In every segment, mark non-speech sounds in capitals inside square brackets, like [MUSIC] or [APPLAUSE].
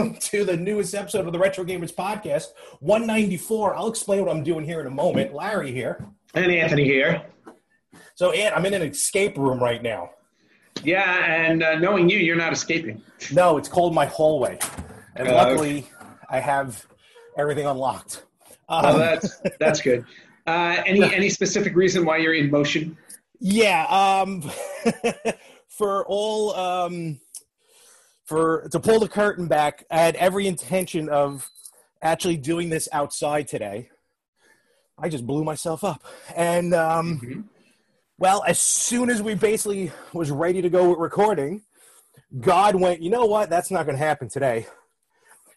Welcome to the newest episode of the Retro Gamers Podcast, 194. I'll explain what I'm doing here in a moment. Larry here. And Anthony here. So, Ant, I'm in an escape room right now. Yeah, and uh, knowing you, you're not escaping. No, it's called my hallway, and Uh, luckily, I have everything unlocked. Oh, Um, that's that's good. Uh, any any specific reason why you're in motion? yeah, um, [LAUGHS] for all um, for to pull the curtain back, I had every intention of actually doing this outside today. I just blew myself up, and um, Mhm. Well, as soon as we basically was ready to go with recording, God went, you know what? That's not going to happen today,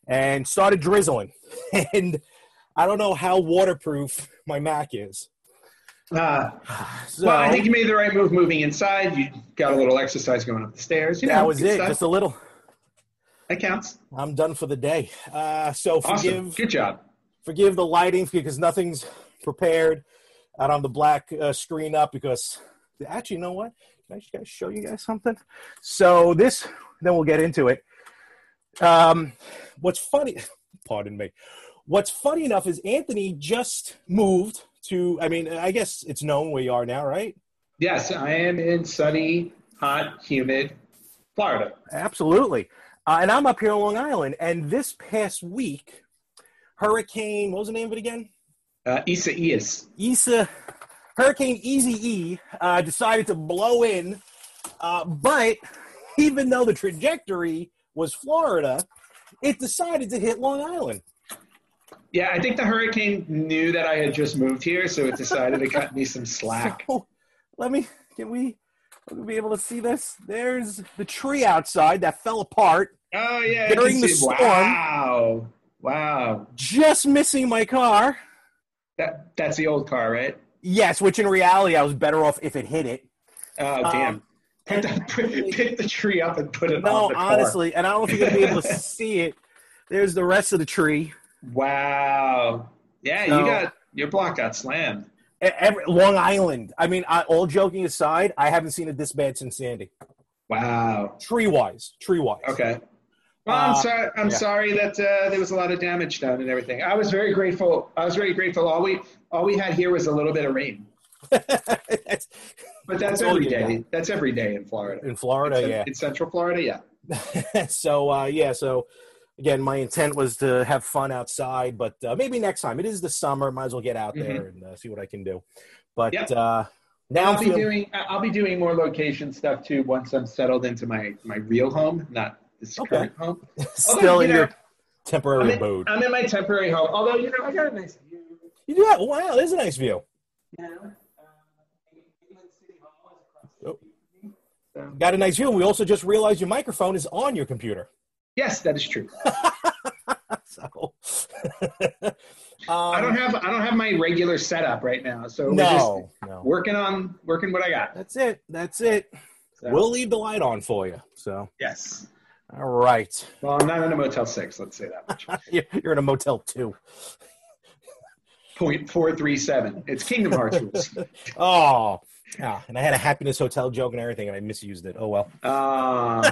and started drizzling. [LAUGHS] And I don't know how waterproof my Mac is. Uh, [SIGHS] So well, I think you made the right move moving inside. You got a little exercise going up the stairs. You know, that was it. stuff. Just a little. That counts. I'm done for the day. Uh, so Awesome. forgive Good job. forgive the lighting because nothing's prepared. out don't the black uh, screen up because actually, you know what? Can I just guys show you guys something? So this, then we'll get into it. Um, what's funny? [LAUGHS] Pardon me. What's funny enough is Anthony just moved to. I mean, I guess it's known where you are now, right? Yes, I am in sunny, hot, humid Florida. Absolutely. Uh, and I'm up here on Long Island. And this past week, Hurricane. What was the name of it again? Uh, Isa Ias. Issa, Hurricane Easy E uh, decided to blow in, uh, but even though the trajectory was Florida, it decided to hit Long Island. Yeah, I think the hurricane knew that I had just moved here, so it decided to cut me some slack. [LAUGHS] So, let me, can we, will we be able to see this? There's the tree outside that fell apart, Oh yeah, During the storm- Wow, wow. just missing my car. That that's the old car, right? Yes, which in reality, I was better off if it hit it. Oh damn! Um, [LAUGHS] Put pick the tree up and put it No, on the car. honestly, and I don't know if you're going to be able to [LAUGHS] see it. There's the rest of the tree. Wow. Yeah, So- you got your block got slammed. Every, Long Island. I mean, I, all joking aside, I haven't seen it this bad since Sandy. Wow. Tree wise, tree wise. Okay. Well, I'm Uh, sorry. I'm yeah. sorry that uh, there was a lot of damage done and everything. I was very grateful. I was very grateful. All we all we had here was a little bit of rain, That's- [LAUGHS] but that's, That's every day. That's every day in Florida. in Florida, in, yeah. In Central Florida, yeah. [LAUGHS] so uh, yeah, so again, my intent was to have fun outside, but uh, maybe next time. It is the summer, might as well get out there and uh, see what I can do. But Yep. uh, now I'll be doing I'll be doing more location stuff too once I'm settled into my my real home, not this Okay. current home. [LAUGHS] still in you know, your temporary I'm in, abode. I'm in my temporary home. Although you know I got a nice view. You do have, wow, there's a nice view. You know, England City Hall is across the Oh. Got a nice view. We also just realized your microphone is on your computer. Yes, that is true. [LAUGHS] so [LAUGHS] I don't um, have I don't have my regular setup right now, so we're no, no. working on working what I got. That's it. That's it. So, We'll leave the light on for you. So, yes. all right. Well, I'm not in a Motel Six. Let's say that much. [LAUGHS] You're in a Motel 2. Point four three seven. It's Kingdom Hearts rules. Oh, yeah. And I had a happiness hotel joke and everything, and I misused it. Oh, well. Uh,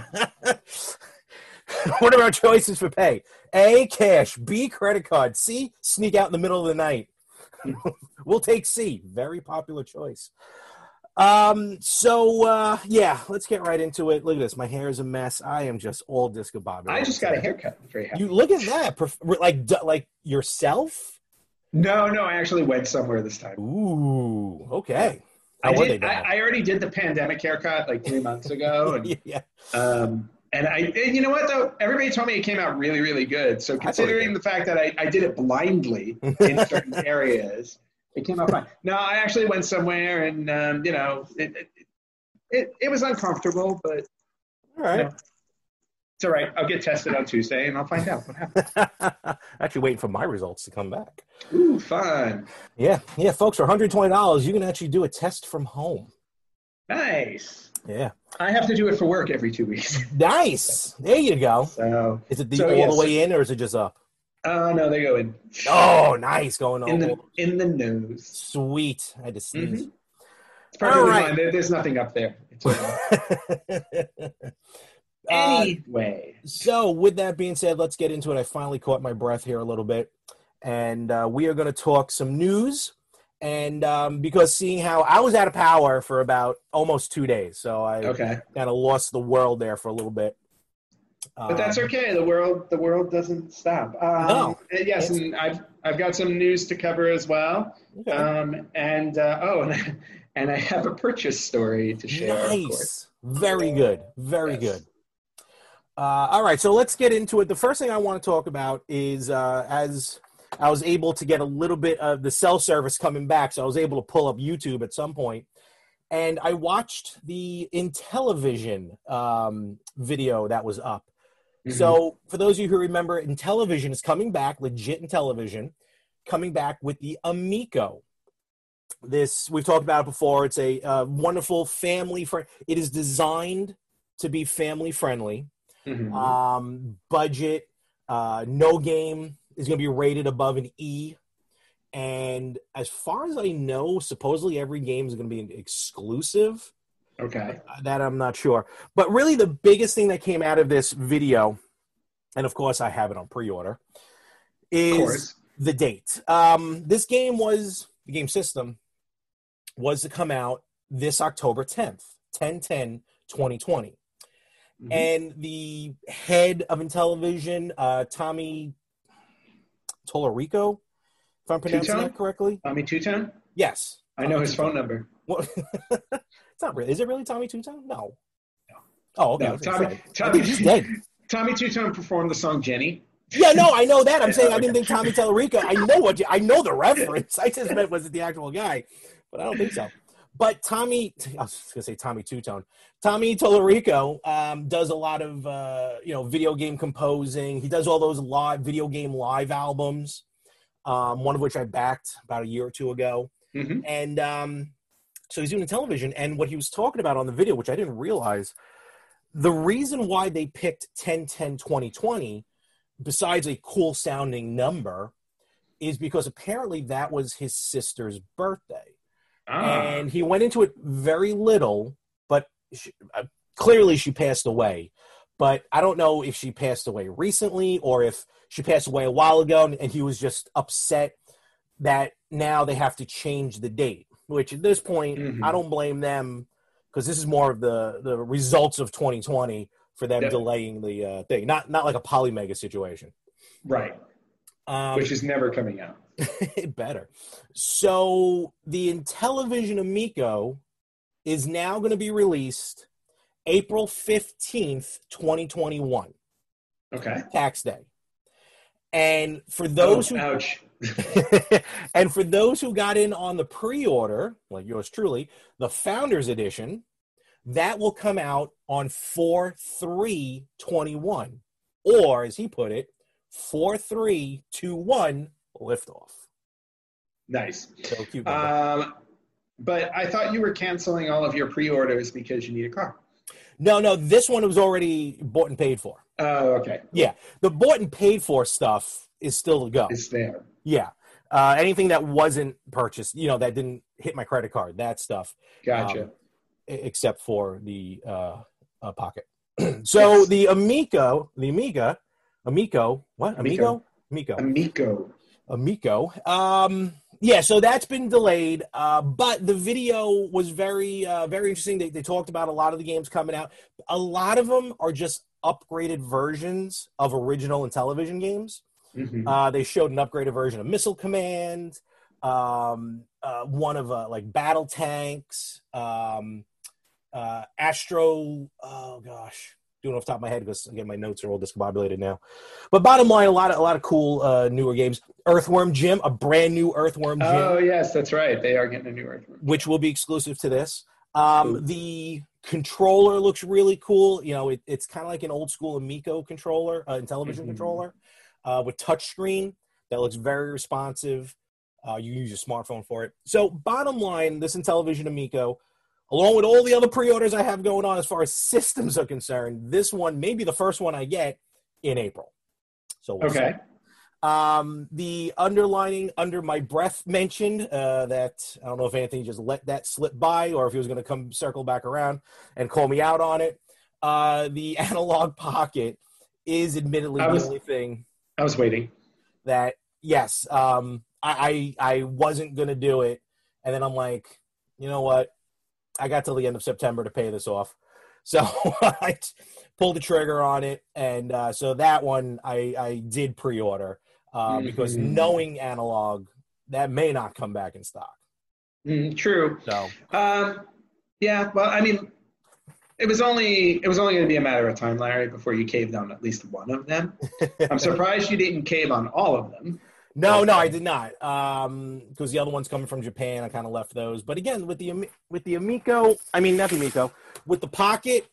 [LAUGHS] what are our choices for pay? A, cash. B, credit card. C, sneak out in the middle of the night. [LAUGHS] we'll take C. Very popular choice. Um, so uh yeah, let's get right into it. Look at this. My hair is a mess. I am just all discombobulated. I just got a haircut. Very happy. You look at that. Like like yourself? No, no, I actually went somewhere this time. Ooh, okay. I How did. I. I already did the pandemic haircut like three months ago, [LAUGHS] and yeah. um, and I and you know what though, everybody told me it came out really really good. So considering the fact that I, I did it blindly [LAUGHS] in certain areas, it came out fine. No, I actually went somewhere, and um, you know, it, it it it was uncomfortable, but All right. you know, it's all right. I'll get tested on Tuesday, and I'll find out what happened. [LAUGHS] actually waiting for my results to come back. Ooh, fun, Yeah, yeah, folks, for $120, you can actually do a test from home. nice. Yeah. I have to do it for work every two weeks, [LAUGHS] Nice. There you go. so Is it the, So, all yes. the way in or is it just up? oh no, they go in. Oh, nice. Going in on. the in the nose. Sweet. I had to sneeze. It's perfectly All right. There- there's nothing up there. [LAUGHS] Uh, anyway, so, with that being said, let's get into it. I finally caught my breath here a little bit. And uh, we are going to talk some news. And um, because seeing how I was out of power for about almost two days. So I okay, kind of lost the world there for a little bit. but that's Um, okay. The world the world doesn't stop. Um, No. Yes, and I've I've got some news to cover as well. okay. Um, and uh, oh, and, [LAUGHS] and I have a purchase story to share. Nice. Very good. Very Yes. good. Uh, all right, so let's get into it. The first thing I want to talk about is uh, as I was able to get a little bit of the cell service coming back, so I was able to pull up YouTube at some point, and I watched the Intellivision um, video that was up. Mhm. So, for those of you who remember, Intellivision is coming back, legit Intellivision, coming back with the Amico. This we've talked about it before. It's a uh, wonderful family friend. It is designed to be family friendly. Mhm. Um, budget, uh, no game is going to be rated above an E. And as far as I know, supposedly every game is going to be an exclusive okay. that I'm not sure. But really, the biggest thing that came out of this video, and of course, I have it on pre-order, is the date. Um, this game was the game system was to come out this October 10th, 10 10 2020. Mhm. And the head of Intellivision, uh, Tommy Tolorico, if I'm pronouncing Two-tone? that correctly. Tommy Two Tone. Yes. I know his phone number. Well, [LAUGHS] it's not really. Is it really Tommy Two Tone? No. Oh, okay. No, Tommy. Tommy he's dead. [LAUGHS] Tommy Two Tone performed the song Jenny. Yeah, no, I know that. I'm [LAUGHS] saying I didn't think Tommy Tallarico. I know what you, I know the reference. I just meant was it the actual guy, but I don't think so. But Tommy, [LAUGHS] I was gonna say Tommy Two Tone. Tommy Tallarico um, does a lot of uh, you know video game composing. He does all those live video game live albums. Um, one of which I backed about a year or two ago. Mhm. And um, so he's doing Intellivision. And what he was talking about on the video, which I didn't realize, the reason why they picked 10 10 2020, besides a cool sounding number, is because apparently that was his sister's birthday. Ah, And he went into it very little, but she, uh, clearly she passed away. But I don't know if she passed away recently or if she passed away a while ago and, and he was just upset that now they have to change the date. Which at this point, Mhm. I don't blame them because this is more of the the results of 2020 for them delaying the uh, thing, not not like a polymega situation. right. Um, Which is never coming out. It [LAUGHS] better. So the Intellivision Amico is now going to be released April 15th, 2021, Okay. tax day. And for those oh, who ouch. [LAUGHS] and for those who got in on the pre-order, like yours truly, the Founders Edition, that will come out on 4-3-21. Or as he put it, 4-3-2-1 liftoff. Nice. So cute. Um, but I thought you were canceling all of your pre-orders because you need a car. No, no, this one was already bought and paid for. Oh, okay. Yeah, the bought and paid for stuff is still to go. It's there. Yeah, uh, anything that wasn't purchased, you know, that didn't hit my credit card, that stuff, Gotcha. Um, except for the uh, uh, pocket. [CLEARS THROAT] so Yes. the Amico, the Amiga, Amico, what Amico. Amico, Amico, Amico. Um, yeah, so that's been delayed, uh, but the video was very, uh, very interesting. They, they talked about a lot of the games coming out. A lot of them are just upgraded versions of original Intellivision games. Mhm. Uh, they showed an upgraded version of Missile Command. um, uh, one of uh, like battle tanks, um, uh, Astro. Oh gosh, doing off the top of my head because again my notes are all discombobulated now. But bottom line, a lot of a lot of cool uh, newer games. Earthworm Jim, a brand new Earthworm Jim. Oh yes, that's right. They are getting a new Earthworm, which will be exclusive to this. Um, the controller looks really cool. You know, it, it's kind of like an old school Amico controller, uh, Intellivision mm-hmm. controller, uh, with touchscreen that looks very responsive. Uh, you use your smartphone for it. So, bottom line, this Intellivision Amico, along with all the other pre-orders I have going on as far as systems are concerned, this one may be the first one I get in April. So we'll okay. See. Um, the underlining under my breath mentioned uh, that I don't know if Anthony just let that slip by or if he was going to come circle back around and call me out on it. Uh, the [LAUGHS] analog pocket is admittedly was, the only thing. I was waiting. That yes, um, I, I I wasn't going to do it, and then I'm like, you know what? I got till the end of September to pay this off, so [LAUGHS] I pulled the trigger on it, and uh, so that one I I did pre-order uh, mm-hmm. because knowing analog, that may not come back in stock. Mm, true. So, um, yeah. Well, I mean, it was only it was only going to be a matter of time, Larry, before you caved on at least one of them. I'm [LAUGHS] surprised you didn't cave on all of them. No, no, I did not. Um, because the other ones coming from Japan, I kind of left those. But again, with the with the Amico, I mean not the Amico, with the Pocket,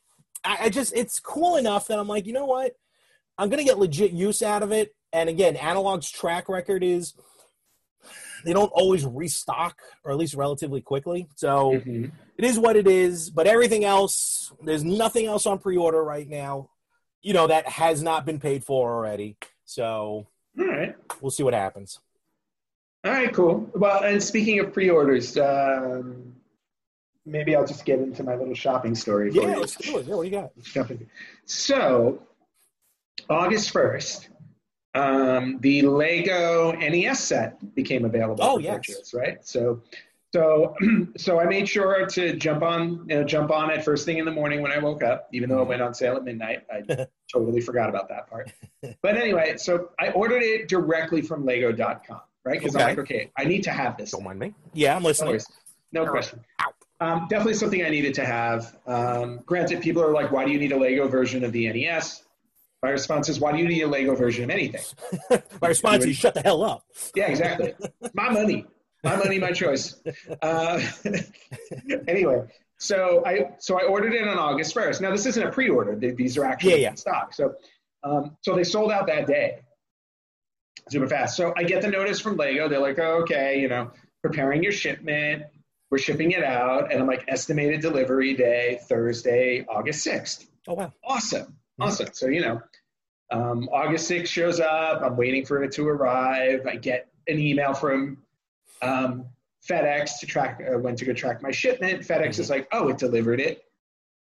I, I just it's cool enough that I'm like, you know what, I'm gonna get legit use out of it and again, Analog's track record is they don't always restock, or at least relatively quickly. So mm-hmm. it is what it is. But everything else, there's nothing else on pre-order right now, you know, that has not been paid for already. So all right, we'll see what happens. All right, cool. Well, and speaking of pre-orders, um, maybe I'll just get into my little shopping story. yeah, let's do it. Yeah, what do you got? So, August first, um, the Lego NES set became available oh, for yes. purchase, right? So, so, [CLEARS THROAT] so I made sure to jump on, you know, jump on it first thing in the morning when I woke up, even though it went on sale at midnight. I [LAUGHS] totally forgot about that part. [LAUGHS] But anyway, so I ordered it directly from Lego.com, right? Because okay. I'm like, okay, I need to have this. Don't mind me. Yeah, I'm listening. No, no question. Um, definitely something I needed to have. Um, granted, people are like, why do you need a Lego version of the NES? My response is, why do you need a Lego version of anything? [LAUGHS] my response is, shut the hell up. Yeah, exactly. my money, my money, my choice. Uh, [LAUGHS] anyway, so I so I ordered it on August first. Now this isn't a pre-order; these are actually yeah, yeah. in stock. So um, so they sold out that day, super fast. So I get the notice from Lego. They're like, oh, okay, you know, preparing your shipment. We're shipping it out, and I'm like, estimated delivery day Thursday, August sixth. Oh wow, awesome. Awesome. So, you know, um, August 6th shows up. I'm waiting for it to arrive. I get an email from um, FedEx to track uh, when to go track my shipment. FedEx mm-hmm. is like, oh, it delivered it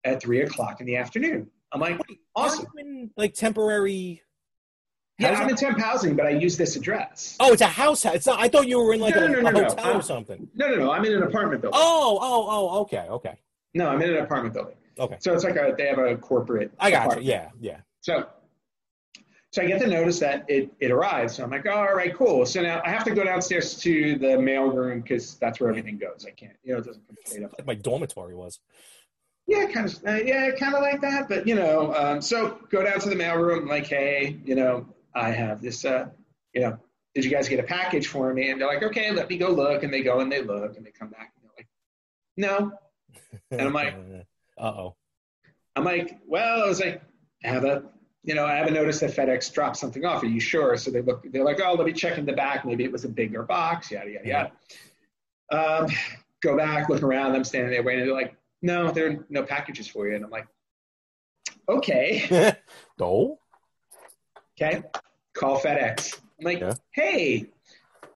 at three o'clock in the afternoon. I'm like, awesome. In, like temporary. Yeah, housing? I'm in temp housing, but I use this address. Oh, it's a house. It's not. I thought you were in like no, a, no, no, a hotel or something. No, no, no. I'm in an apartment building. Oh, oh, oh. Okay, okay. No, I'm in an apartment building. Okay. So it's like a they have a corporate. I got apartment. you. Yeah, yeah. So, so I get the notice that it it arrives. So I'm like, oh, all right, cool. So now I have to go downstairs to the mail room because that's where everything goes. I can't, you know, it doesn't come straight up. Like my dormitory was. Yeah, kind of. Uh, yeah, kind of like that. But you know, um, so go down to the mail room. Like, hey, you know, I have this. Uh, you know, did you guys get a package for me? And they're like, okay, let me go look. And they go and they look and they come back and they're like, no. And I'm like, [LAUGHS] uh oh. I'm like, well, I was like, I have a, you know, I haven't noticed that FedEx dropped something off. Are you sure? So they look, they're like, oh, let me check in the back. Maybe it was a bigger box, yada, yada, yada. Um, go back, look around. I'm standing there waiting. They're like, no, there are no packages for you. And I'm like, okay. [LAUGHS] no. Okay. Call FedEx. I'm like, yeah. hey,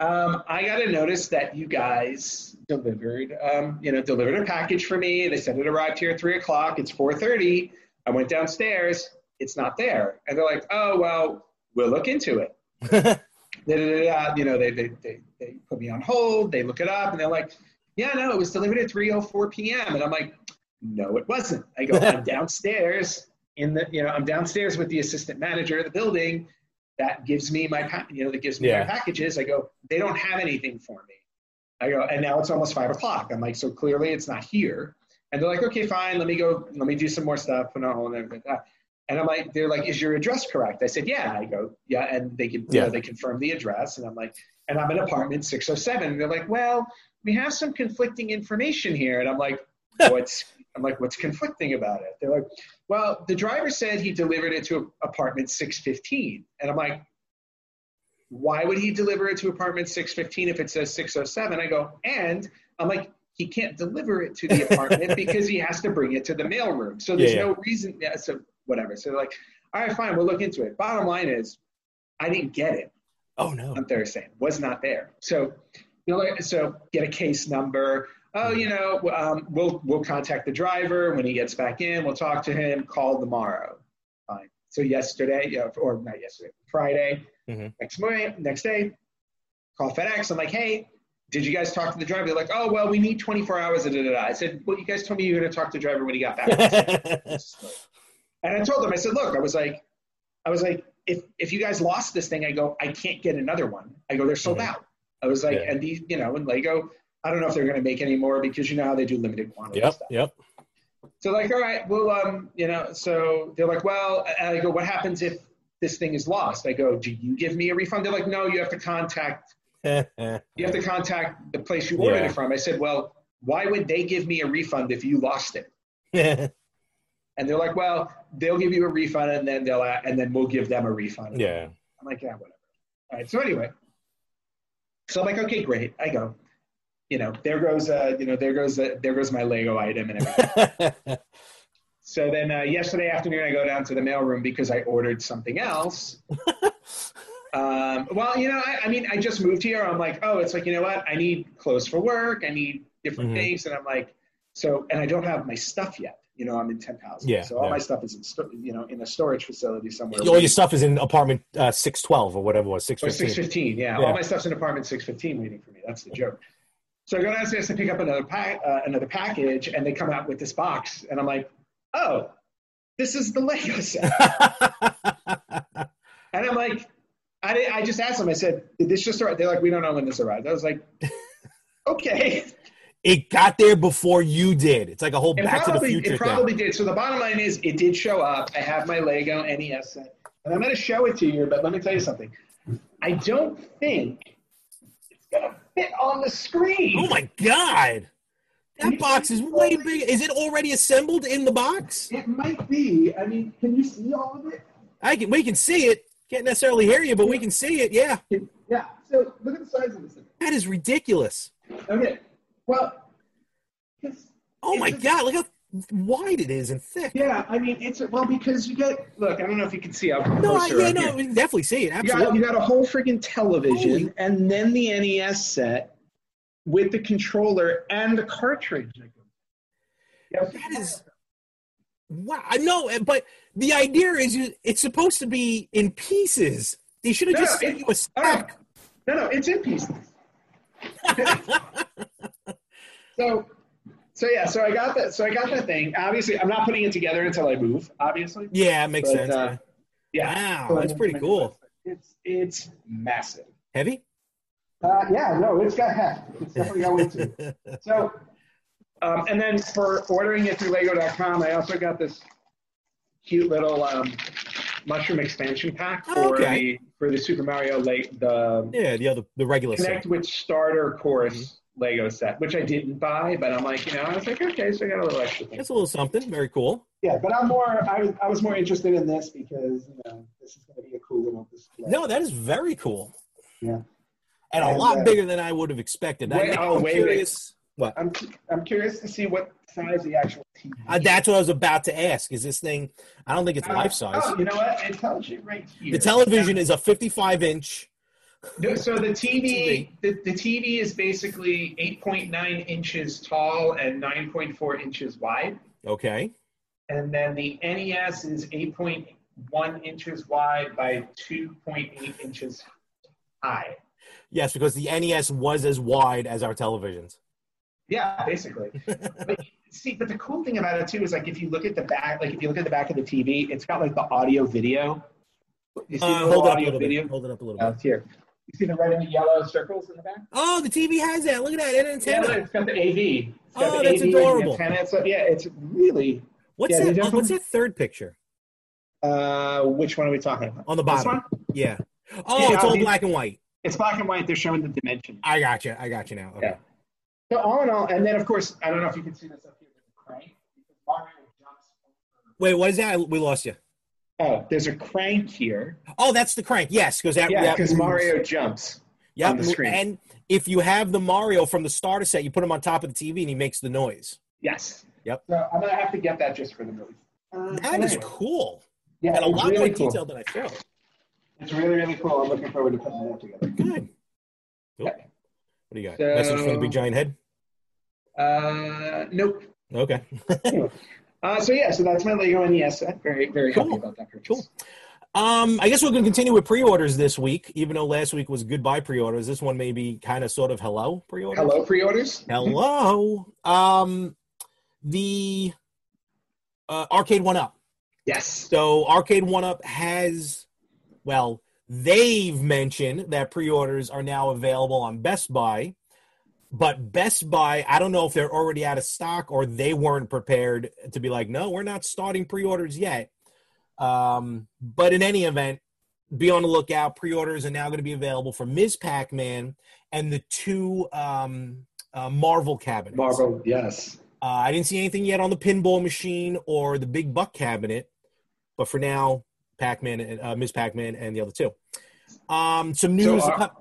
um, I got a notice that you guys delivered, um, you know, delivered a package for me. They said it arrived here at three o'clock. It's four thirty. I went downstairs. It's not there, and they're like, "Oh well, we'll look into it." [LAUGHS] you know, they, they they they put me on hold. They look it up, and they're like, "Yeah, no, it was delivered at three o oh four p.m." And I'm like, "No, it wasn't." I go, [LAUGHS] "I'm downstairs in the, you know, I'm downstairs with the assistant manager of the building." That gives me my you know that gives me yeah. my packages. I go, they don't have anything for me. I go, and now it's almost five o'clock. I'm like, so clearly it's not here. And they're like, okay, fine. Let me go. Let me do some more stuff. Put on hold and everything. Like and I'm like, they're like, is your address correct? I said, yeah. I go, yeah. And they can, yeah. You know, they confirm the address. And I'm like, and I'm in apartment 607. And they're like, well, we have some conflicting information here. And I'm like, what's, I'm like, what's conflicting about it? They're like, well, the driver said he delivered it to apartment 615. And I'm like, why would he deliver it to apartment 615 if it says 607? I go, and I'm like, he can't deliver it to the apartment [LAUGHS] because he has to bring it to the mailroom. So there's yeah, yeah. no reason. Yeah, so whatever. So they're like, all right, fine, we'll look into it. Bottom line is, I didn't get it. Oh no. On Thursday, was not there. So, you know, so get a case number. Oh, you know, um, we'll we'll contact the driver when he gets back in. We'll talk to him. Call tomorrow. Fine. So yesterday, or not yesterday, Friday, mm-hmm. next morning, next day, call FedEx. I'm like, hey, did you guys talk to the driver? They're like, oh, well, we need 24 hours. Da, da, da. I said, well, you guys told me you were going to talk to the driver when he got back. [LAUGHS] and I told them, I said, look, I was like, I was like, if, if you guys lost this thing, I go, I can't get another one. I go, they're sold mm-hmm. out. I was like, yeah. and these, you know, and Lego, I don't know if they're going to make any more because you know how they do limited quantity yep, stuff. Yep. So like, all right, well, um, you know, so they're like, well, I go, what happens if this thing is lost? I go, do you give me a refund? They're like, no, you have to contact [LAUGHS] you have to contact the place you ordered yeah. it from. I said, well, why would they give me a refund if you lost it? [LAUGHS] and they're like, well, they'll give you a refund and then they'll and then we'll give them a refund. Yeah. I'm like, yeah, whatever. All right. So anyway, so I'm like, okay, great. I go, you know, there goes, uh, you know, there goes, uh, there goes my Lego item and everything. [LAUGHS] so then uh, yesterday afternoon, I go down to the mailroom because I ordered something else. [LAUGHS] Um, well, you know, I, I, mean, I just moved here. I'm like, oh, it's like, you know what? I need clothes for work. I need different mm-hmm. things. And I'm like, so, and I don't have my stuff yet. You know, I'm in 10,000. Yeah. So all yeah. my stuff is in, sto- you know, in a storage facility somewhere. All your stuff is in apartment uh, 612 or whatever it was, 615. 615, yeah. yeah. All my stuff's in apartment 615 waiting for me. That's the joke. So I go downstairs to pick up another, pa- uh, another package and they come out with this box. And I'm like, oh, this is the Lego set. [LAUGHS] and I'm like, I, I just asked them. I said, "Did this just arrive?" They're like, "We don't know when this arrived." I was like, [LAUGHS] "Okay." It got there before you did. It's like a whole it Back probably, to the Future. It probably thing. did. So the bottom line is, it did show up. I have my Lego NES set, and I'm going to show it to you. But let me tell you something. I don't think to fit on the screen. Oh my god! That box is way big. Is it already assembled in the box? It might be. I mean, can you see all of it? I can. We can see it. Can't necessarily hear you, but we can see it. Yeah. Yeah. So look at the size of this thing. That is ridiculous. Okay. Well. Oh my God! Look how wide it is and thick. Yeah, I mean it's well because you get look. I don't know if you can see up no, closer. yeah, no, can definitely see it. Absolutely. You got, you got a whole freaking television, and then the NES set with the controller and the cartridge. Yeah, that is Wow, I know, but the idea is you, it's supposed to be in pieces. They should have no, just no, sent you a oh, stack. No, no, it's in pieces. [LAUGHS] so, so yeah, so I got that. So I got that thing. Obviously, I'm not putting it together until I move. Obviously. Yeah, it makes but, sense. Uh, yeah. Wow, that's pretty cool. It's it's massive. Heavy? Uh, yeah, no, it's got heft. It's definitely got weight to it. So um, and then for ordering it through Lego.com, I also got this cute little um, mushroom expansion pack for oh, okay. the for the Super Mario late the yeah the other the regular Connect set. with Starter Course mm-hmm. Lego set, which I didn't buy, but I'm like you know I was like okay, so I got a little extra. Thing. It's a little something, very cool. Yeah, but I'm more I was I was more interested in this because you know this is going to be a cool little display. No, that is very cool. Yeah. And, and a lot uh, bigger than I would have expected. Wait, I, oh, I'm wait, curious. What? I'm I'm curious to see what size the actual TV. Uh, that's what I was about to ask. Is this thing? I don't think it's uh, life size. Oh, you know what? It tells you right here. The television is a 55 inch. So the TV, the, the TV is basically 8.9 inches tall and 9.4 inches wide. Okay. And then the NES is 8.1 inches wide by 2.8 inches high. Yes, because the NES was as wide as our televisions. Yeah, basically. [LAUGHS] but, see, but the cool thing about it too is like if you look at the back, like if you look at the back of the TV, it's got like the audio video. You see uh, hold it up a little video? bit. Hold it up a little bit. here. You see the red and the yellow circles in the back? Oh, the TV has that. Look at that. An antenna. Yeah, it's got the AV. Got Oh, the that's AV adorable. The antenna. So, yeah, it's really. What's Yeah, that? oh, what's that third picture Uh, which one are we talking about? on the bottom? Yeah. Oh, Yeah, it's all black and white. It's black and white. They're showing the dimension. I got you. I got you now. Okay. Yeah. So all in all, and then of course, I don't know if you can see this up here with the crank. Because Mario jumps over- Wait, what is that? We lost you. Oh, there's a crank here. Oh, that's the crank. Yes, because that. Yeah, because. Mario jumps. Yep, on the screen. And if you have the Mario from the starter set, you put him on top of the TV and he makes the noise. Yes. Yep. So I'm gonna have to get that just for the movie. Uh, That is anyway. cool. Yeah, and a lot really more cool. detailed than I thought. It's really really cool. I'm looking forward to putting that together. Good. Cool. Okay. What do you got? So- Message from the big giant head? Uh, nope. Okay. [LAUGHS] Uh, so yeah, so that's my Lego NES set. Very very happy about that purchase. Cool. Um, I guess we're going to continue with pre-orders this week, even though last week was goodbye pre-orders. This one may be kind of sort of hello pre-orders. Hello pre-orders. Hello. Um, the uh, Arcade One Up. Yes. So Arcade One Up has, well, they've mentioned that pre-orders are now available on Best Buy, but Best Buy, I don't know if they're already out of stock or they weren't prepared to be like, no, we're not starting pre-orders yet. Um, but in any event, be on the lookout. Pre-orders are now going to be available for Ms. Pac-Man and the two um, uh, Marvel cabinets. Marvel. Yes. Uh, I didn't see anything yet on the pinball machine or the big buck cabinet, but for now, Pac-Man, and uh, Ms. Pac-Man, and the other two. Um, some news. So are,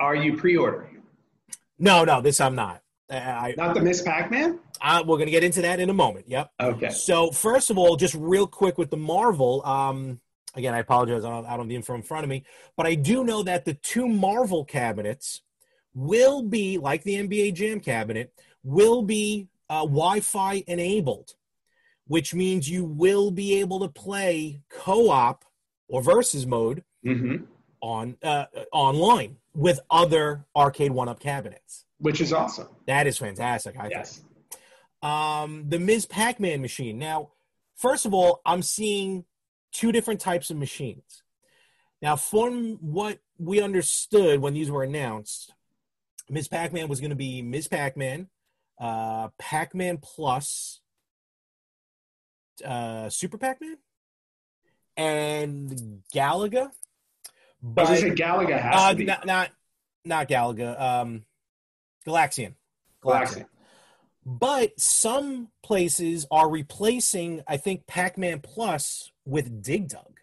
are you pre-ordering? No, no, this I'm not. I, Not the Miss Pac-Man. We're gonna get into that in a moment. Yep. Okay. So first of all, just real quick with the Marvel. Um, again, I apologize. I don't, I don't have the info in front of me, but I do know that the two Marvel cabinets will be like the NBA Jam cabinet will be uh, Wi-Fi enabled, which means you will be able to play co-op or versus mode Mm-hmm. On uh, online with other arcade one-up cabinets. Which is awesome. That is fantastic. I think Yes. um, the Ms. Pac-Man machine. Now, first of all, I'm seeing two different types of machines. Now, from what we understood when these were announced, Ms. Pac-Man was going to be Ms. Pac-Man, uh, Pac-Man Plus, uh, Super Pac-Man, and Galaga. I was But gonna say Galaga has uh, to be not not not Galaga, um, Galaxian. Galaxy. But some places are replacing, I think, Pac-Man Plus with Dig Dug.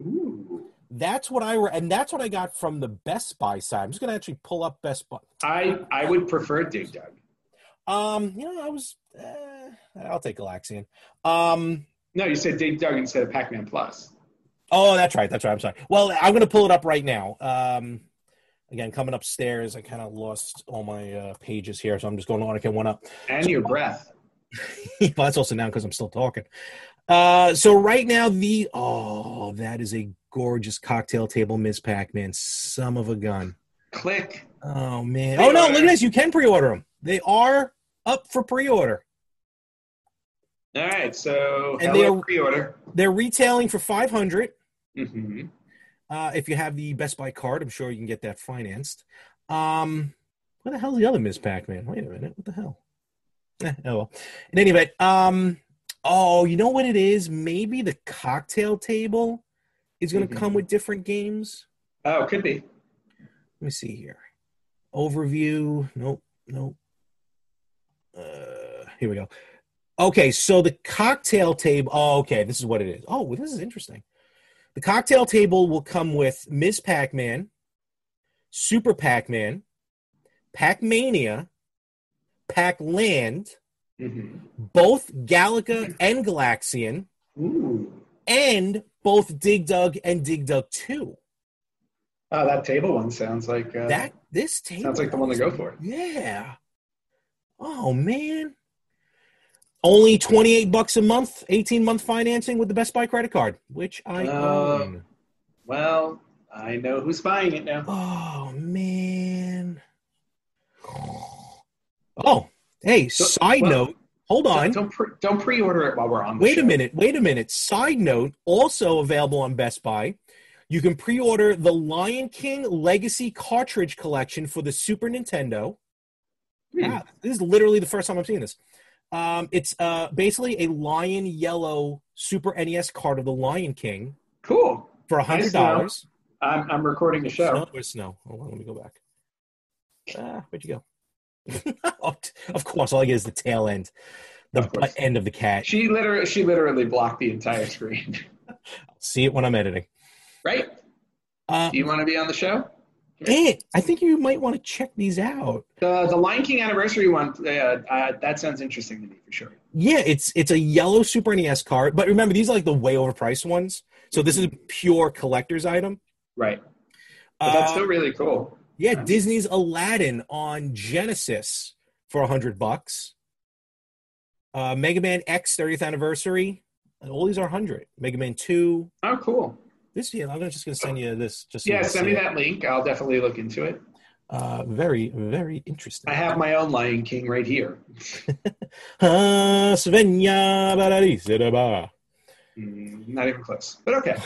Ooh. That's what I re- and that's what I got from the Best Buy side. I'm just gonna actually pull up Best Buy. I I would prefer Dig Dug. Um, you know, I was, eh, I'll take Galaxian. Um, No, you said Dig Dug instead of Pac-Man Plus. Oh, that's right, that's right. I'm sorry. Well, I'm gonna pull it up right now. Um, again, coming upstairs, I kind of lost all my uh, pages here, so I'm just going to want to get one up. And your breath. [LAUGHS] well, that's also now because I'm still talking. Uh, so right now, the oh, that is a gorgeous cocktail table, Ms. Pac-Man, some of a gun. Click. Oh man! Oh no, look at this! You can pre-order them. They are up for pre-order. All right, so And they're- pre-order. They're retailing for five hundred. Hmm Uh, if you have the Best Buy card, I'm sure you can get that financed. Um, what the hell's the other Ms. Pac-Man? Wait a minute, what the hell? [LAUGHS] Eh, oh well. In any event, um, oh, you know what it is? Maybe the cocktail table is going to Mhm. come with different games. Oh, could be. Let me see here. Overview. Nope. Nope. Uh, here we go. Okay, so the cocktail table. Oh, okay, this is what it is. Oh, well, this is interesting. The cocktail table will come with Ms. Pac Man, Super Pac Man, Pac Mania, Pac Land, hmm both Galaga and Galaxian, Ooh. and both Dig Dug and Dig Dug 2. Oh, that table one sounds like uh, That this table sounds like the one to go for. Yeah. Oh man. Only 28 bucks a month, 18 month financing with the Best Buy credit card, which I Oh. own. Well, I know who's buying it now. Oh man. Oh, hey, So- side well, note. Hold on. Don't pre- don't pre-order it while we're on. The Wait a minute. Wait a minute. Side note, also available on Best Buy. You can pre-order the Lion King Legacy cartridge collection for the Super Nintendo. Hmm. Ah, this is literally the first time I'm seeing this. Um, it's uh, basically a lion yellow Super NES card of the Lion King Cool. for a hundred to know. dollars. I'm, I'm recording the show. Snow? Where's snow? Hold on, let me go back. Ah, where'd you go? [LAUGHS] Of course, all I get is the tail end, the butt end of the cat. She literally, she literally blocked the entire screen. [LAUGHS] See it when I'm editing. right? Uh, Do you want to be on the show? Hey, I think you might want to check these out. The the Lion King anniversary one. Uh, uh, that sounds interesting to me for sure. Yeah, it's it's a yellow Super NES card, but remember these are like the way overpriced ones. So this is a pure collector's item. Right. But that's Uh, still really cool. yeah. Disney's Aladdin on Genesis for a hundred bucks. Uh, Mega Man X 30th anniversary. and All these are hundred. Mega Man Two. Oh, cool. This yeah, I'm just gonna send you this. Just so Yeah, send me it. that link. I'll definitely look into it. Uh, very very interesting. I have my own Lion King right here. [LAUGHS] Svenja. Mm, not even close, but okay.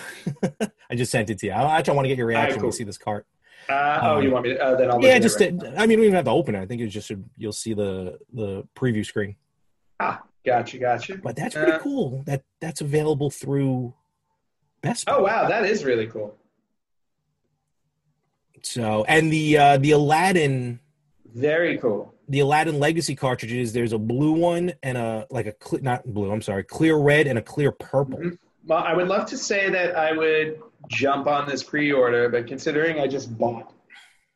[LAUGHS] I just sent it to you. I actually want to get your reaction when cool. you see this cart. Uh, oh, Um, you want me to? Uh, then I'll. Yeah, just right uh, I mean, we don't have to open it. I think it's just you'll see the the preview screen. Ah, gotcha, gotcha. But that's pretty Uh, cool. That that's available through Best Buy. Oh wow, that is really cool. So and the uh, the Aladdin Very cool. the Aladdin Legacy cartridges. There's a blue one and a like a cle not blue. I'm sorry, clear red and a clear purple. Mhm. Well, I would love to say that I would jump on this pre-order, but considering I just bought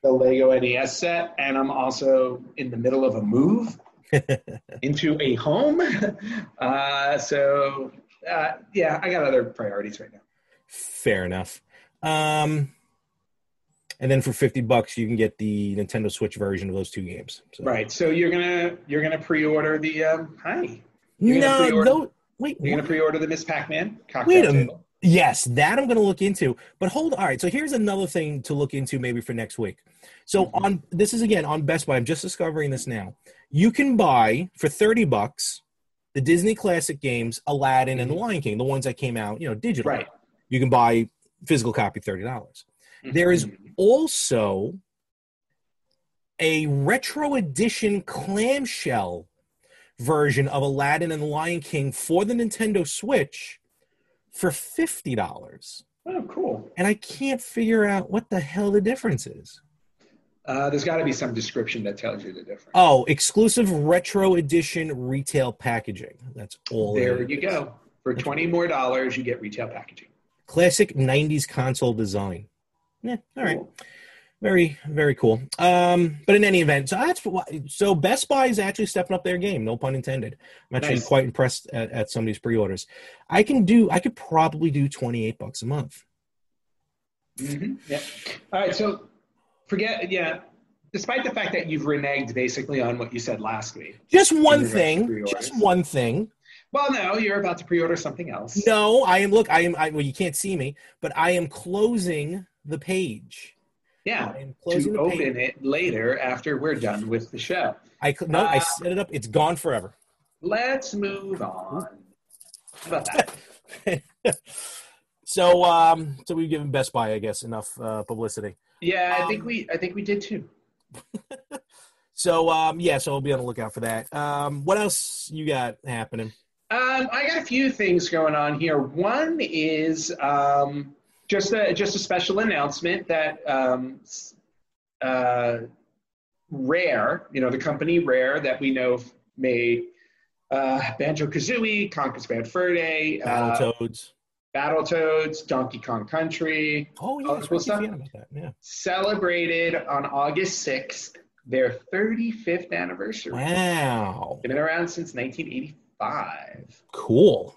the Lego NES set and I'm also in the middle of a move [LAUGHS] into a home, [LAUGHS] uh, so uh, yeah, I got other priorities right now. Fair enough. Um, and then for fifty bucks, you can get the Nintendo Switch version of those two games. So. Right. So you're gonna you're gonna pre-order the um, hi. You're gonna No, no. Wait, You're gonna pre-order the Miss Pac-Man Wait a table. m- Yes, that I'm going to look into. But hold all right. So here's another thing to look into maybe for next week. So Mhm. on this is again on Best Buy. I'm just discovering this now. You can buy for 30 bucks the Disney classic games Aladdin and The Lion King, the ones that came out, you know, digital. Right. You can buy physical copy $30. There is also a retro edition clamshell version of Aladdin and the Lion King for the Nintendo Switch for $50. Oh, cool. And I can't figure out what the hell the difference is. Uh, there's got to be some description that tells you the difference. Oh, exclusive retro edition retail packaging. That's all. there is. you go. For twenty more dollars, you get retail packaging. Classic 90s console design. Yeah, all right. Cool. Very, very cool. Um, but in any event, so that's why, so Best Buy is actually stepping up their game. No pun intended. I'm actually Nice. quite impressed at, at some of these pre-orders. I can do. I could probably do 28 bucks a month. Mm-hmm. Yeah. All right. So forget. Yeah. Despite the fact that you've reneged basically on what you said last week. Just one thing. Just one thing. Well, no, you're about to pre-order something else. No, I am. Look, I am. I, well, you can't see me, but I am closing the page. Yeah. I am closing To the page. open it later after we're done with the show. I no. I Uh, set it up. It's gone forever. Let's move on. How about that? [LAUGHS] so, um, so we've given Best Buy, I guess, enough uh, publicity. Yeah, I think Um, we. I think we did too. [LAUGHS] So, um, yeah, so we'll be on the lookout for that. Um, what else you got happening? Um, I got a few things going on here. One is um, just a just a special announcement that um, uh, Rare, you know, the company Rare that we know made uh, Banjo Kazooie, Conker's Bad Fur Day, Battle uh, Battletoads. Battletoads, Donkey Kong Country, Oh, yeah, all cool stuff. Yeah. celebrated on August 6th their 35th anniversary. Wow. They've been around since 1985. Cool.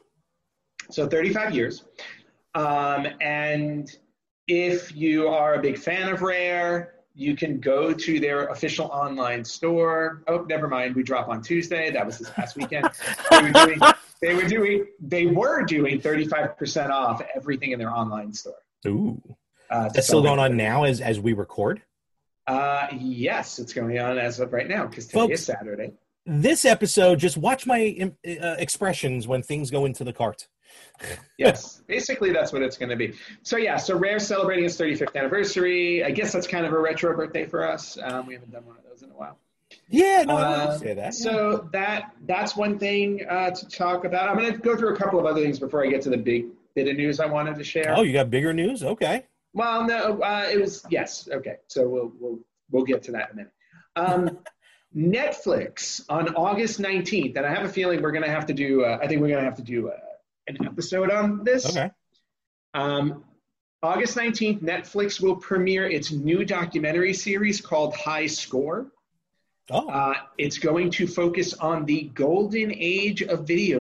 So 35 years. Um, and if you are a big fan of Rare, you can go to their official online store. Oh, never mind. We drop on Tuesday. That was this past weekend. they were doing, [LAUGHS] they were doing, they were doing 35% off everything in their online store. Ooh. Uh, That's still going on now as as we record. Uh, yes, it's going on as of right now because today Folks. is Saturday. This episode, just watch my uh, expressions when things go into the cart. yes, basically that's what it's going to be. So yeah, so Rare celebrating its 35th anniversary. I guess that's kind of a retro birthday for us. Um, we haven't done one of those in a while. Yeah, no, uh, say that. So that that's one thing uh, to talk about. I'm going to go through a couple of other things before I get to the big bit of news I wanted to share. Oh, you got bigger news? Okay. Well, no, uh, it was yes. Okay, so we'll we'll we'll get to that in a minute. Um, [LAUGHS] Netflix on August 19th, and I have a feeling we're going to have to do. Uh, I think we're going to have to do uh, an episode on this. Okay. Um, August 19th, Netflix will premiere its new documentary series called High Score. Oh. Uh, it's going to focus on the golden age of video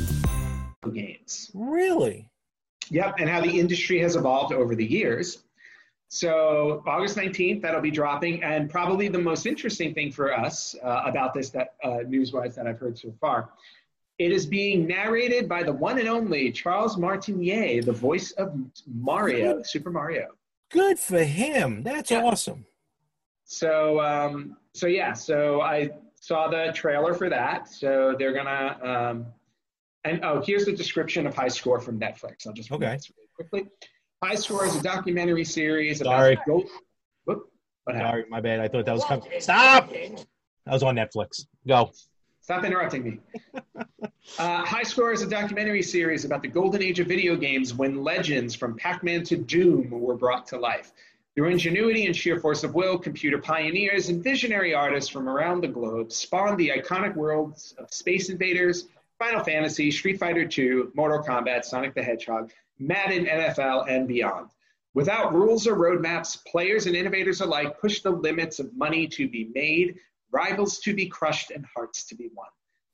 games. Really? Yep, and how the industry has evolved over the years. So August 19th, that'll be dropping. And probably the most interesting thing for us uh, about this that uh, news-wise that I've heard so far, it is being narrated by the one and only Charles Martinet, the voice of Mario, Super Mario. Good for him. That's yeah. awesome. So, um, so yeah, so I saw the trailer for that. So they're gonna um, and oh, here's the description of High Score from Netflix. I'll just read okay. this really quickly. High Score is a documentary series about Sorry. Gold- Whoop, Sorry, my bad. I thought that was coming. Stop! That was on Netflix. Go. Stop interrupting me. uh, High Score is a documentary series about the golden age of video games when legends from Pac Man to Doom were brought to life. Through ingenuity and sheer force of will, computer pioneers and visionary artists from around the globe spawned the iconic worlds of Space Invaders, Final Fantasy, Street Fighter II, Mortal Kombat, Sonic the Hedgehog, Madden, NFL, and beyond. Without rules or roadmaps, players and innovators alike push the limits of money to be made, rivals to be crushed, and hearts to be won.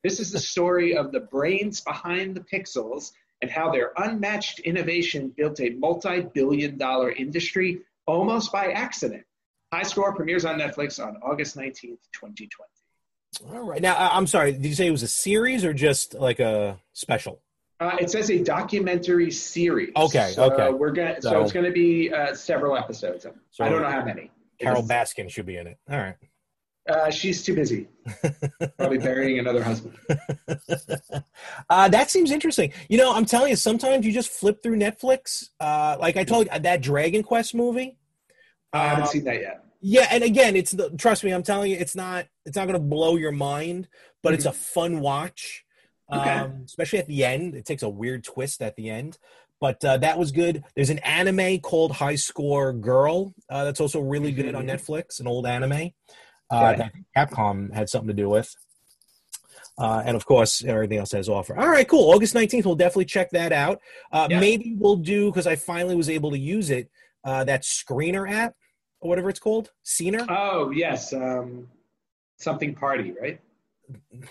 This is the story of the brains behind the pixels and how their unmatched innovation built a multi billion dollar industry almost by accident. High Score premieres on Netflix on August 19th, 2020. All right. Now, I'm sorry. Did you say it was a series or just like a special? Uh, it says a documentary series. Okay. So okay. We're gonna. So, so it's going to be uh, several episodes. So I don't know how many. Carole Baskin should be in it. All right. Uh, she's too busy. [LAUGHS] Probably burying another husband. [LAUGHS] uh, that seems interesting. You know, I'm telling you, sometimes you just flip through Netflix. Uh, like I told you, that Dragon Quest movie. I haven't uh, seen that yet. Yeah, and again, it's the trust me, I'm telling you, it's not it's not going to blow your mind, but mm-hmm. it's a fun watch. Okay. Um, especially at the end, it takes a weird twist at the end. But uh, that was good. There's an anime called High Score Girl uh, that's also really good on mm-hmm. Netflix, an old anime uh, that Capcom had something to do with. Uh, and of course, everything else has offer. All right, cool. August 19th, we'll definitely check that out. Uh, yeah. Maybe we'll do, because I finally was able to use it, uh, that screener app or whatever it's called, Scener. Oh yes, um, something party, right?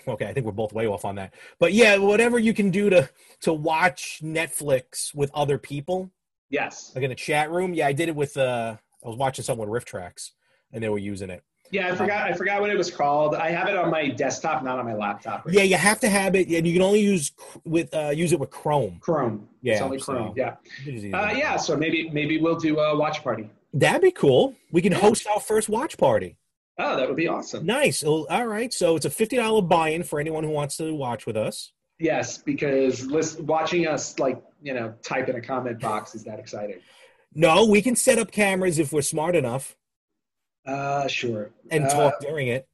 Okay, I think we're both way off on that. But yeah, whatever you can do to to watch Netflix with other people. Yes. Like in a chat room. Yeah, I did it with. uh I was watching someone with RiffTrax, and they were using it. Yeah, I forgot. I forgot what it was called. I have it on my desktop, not on my laptop. Right yeah, you have to have it, and you can only use with uh, use it with Chrome. Chrome. Yeah, it's only Chrome. So, yeah. Uh, yeah. So maybe maybe we'll do a watch party. That'd be cool. We can host our first watch party. Oh, that would be awesome. Nice. All right. So it's a fifty dollar buy-in for anyone who wants to watch with us. Yes, because listen, watching us like you know type in a comment box is that exciting. No, we can set up cameras if we're smart enough. Uh, sure. And uh, talk during it.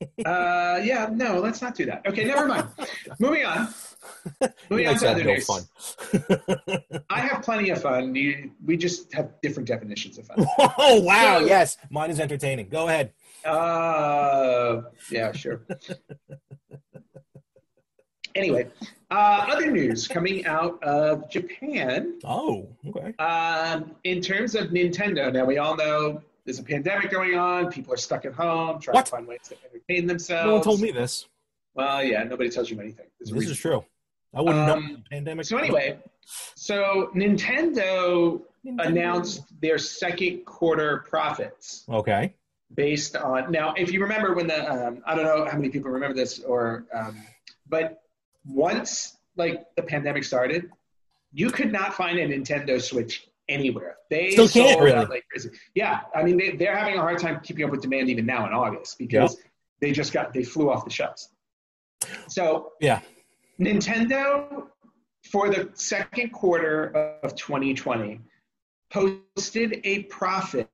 [LAUGHS] uh, yeah. No, let's not do that. Okay, never mind. [LAUGHS] Moving on. Moving on to that no fun. [LAUGHS] I have plenty of fun. You, we just have different definitions of fun. [LAUGHS] oh wow! So- Yes, mine is entertaining. Go ahead. Uh, yeah, sure. anyway, uh, other news coming out of Japan. Oh, okay. Um, in terms of Nintendo, now we all know there's a pandemic going on. People are stuck at home trying What? to find ways to entertain themselves. No one told me this. Well, yeah, nobody tells you anything. There's This is true. I wouldn't know Um, the pandemic. So anyway, so Nintendo Nintendo. announced their second quarter profits Okay. based on now. If you remember when the um, I don't know how many people remember this or um, but once like the pandemic started, you could not find a Nintendo Switch anywhere. They Still can't, sold really? like crazy. Yeah, I mean they, they're having a hard time keeping up with demand even now in August because they just got they flew off the shelves. So Yeah. Nintendo for the second quarter of 2020 posted a profit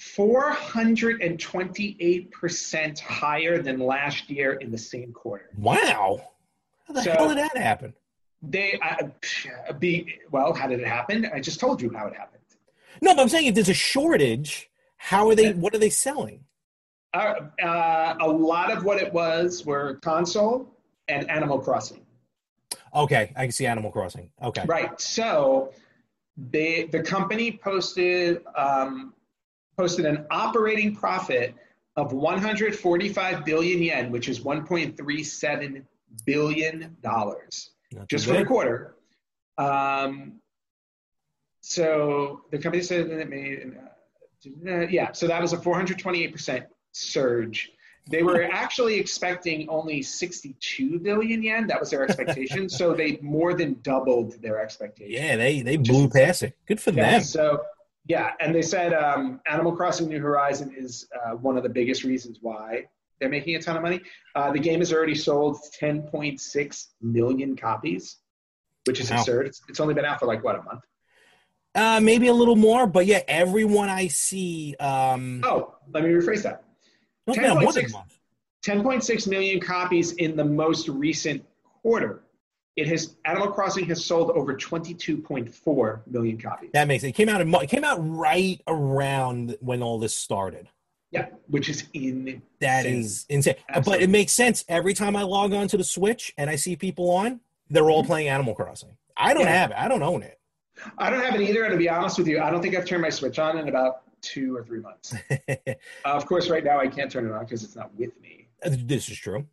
428% higher than last year in the same quarter. Wow. How the So- hell did that happen? They uh, be well, how did it happen? I just told you how it happened. No, but I'm saying if there's a shortage, how are they? What are they selling? Uh, uh, a lot of what it was were console and Animal Crossing. Okay, I can see Animal Crossing. Okay. Right. So they the company posted um, posted an operating profit of 145 billion yen, which is 1.37 billion dollars just for the quarter. Um, so the company said that it made uh, yeah. So that was a 428 percent surge. They were actually expecting only 62 billion yen. That was their expectation. so they more than doubled their expectation. Yeah, they they blew past it. Good for Yeah, them. so yeah, and they said um, Animal Crossing: New Horizon is uh, one of the biggest reasons why they're making a ton of money. Uh, the game has already sold 10.6 million copies, which is Wow. absurd. It's, it's only been out for like what a month. Uh, maybe a little more, but yeah, everyone I see. Um, Oh, let me rephrase that. More than a month. 10.6 million copies in the most recent quarter. It has Animal Crossing has sold over 22.4 million copies. That makes it. It came out. In, it came out right around when all this started. Yeah, which is in That is insane. But it makes sense every time I log on to the Switch and I see people on. They're all playing Animal Crossing. I don't Mm-hmm. Yeah. have it. I don't own it. I don't have it either, and to be honest with you, I don't think I've turned my Switch on in about two or three months. [LAUGHS] Uh, of course, right now I can't turn it on because it's not with me. this is true.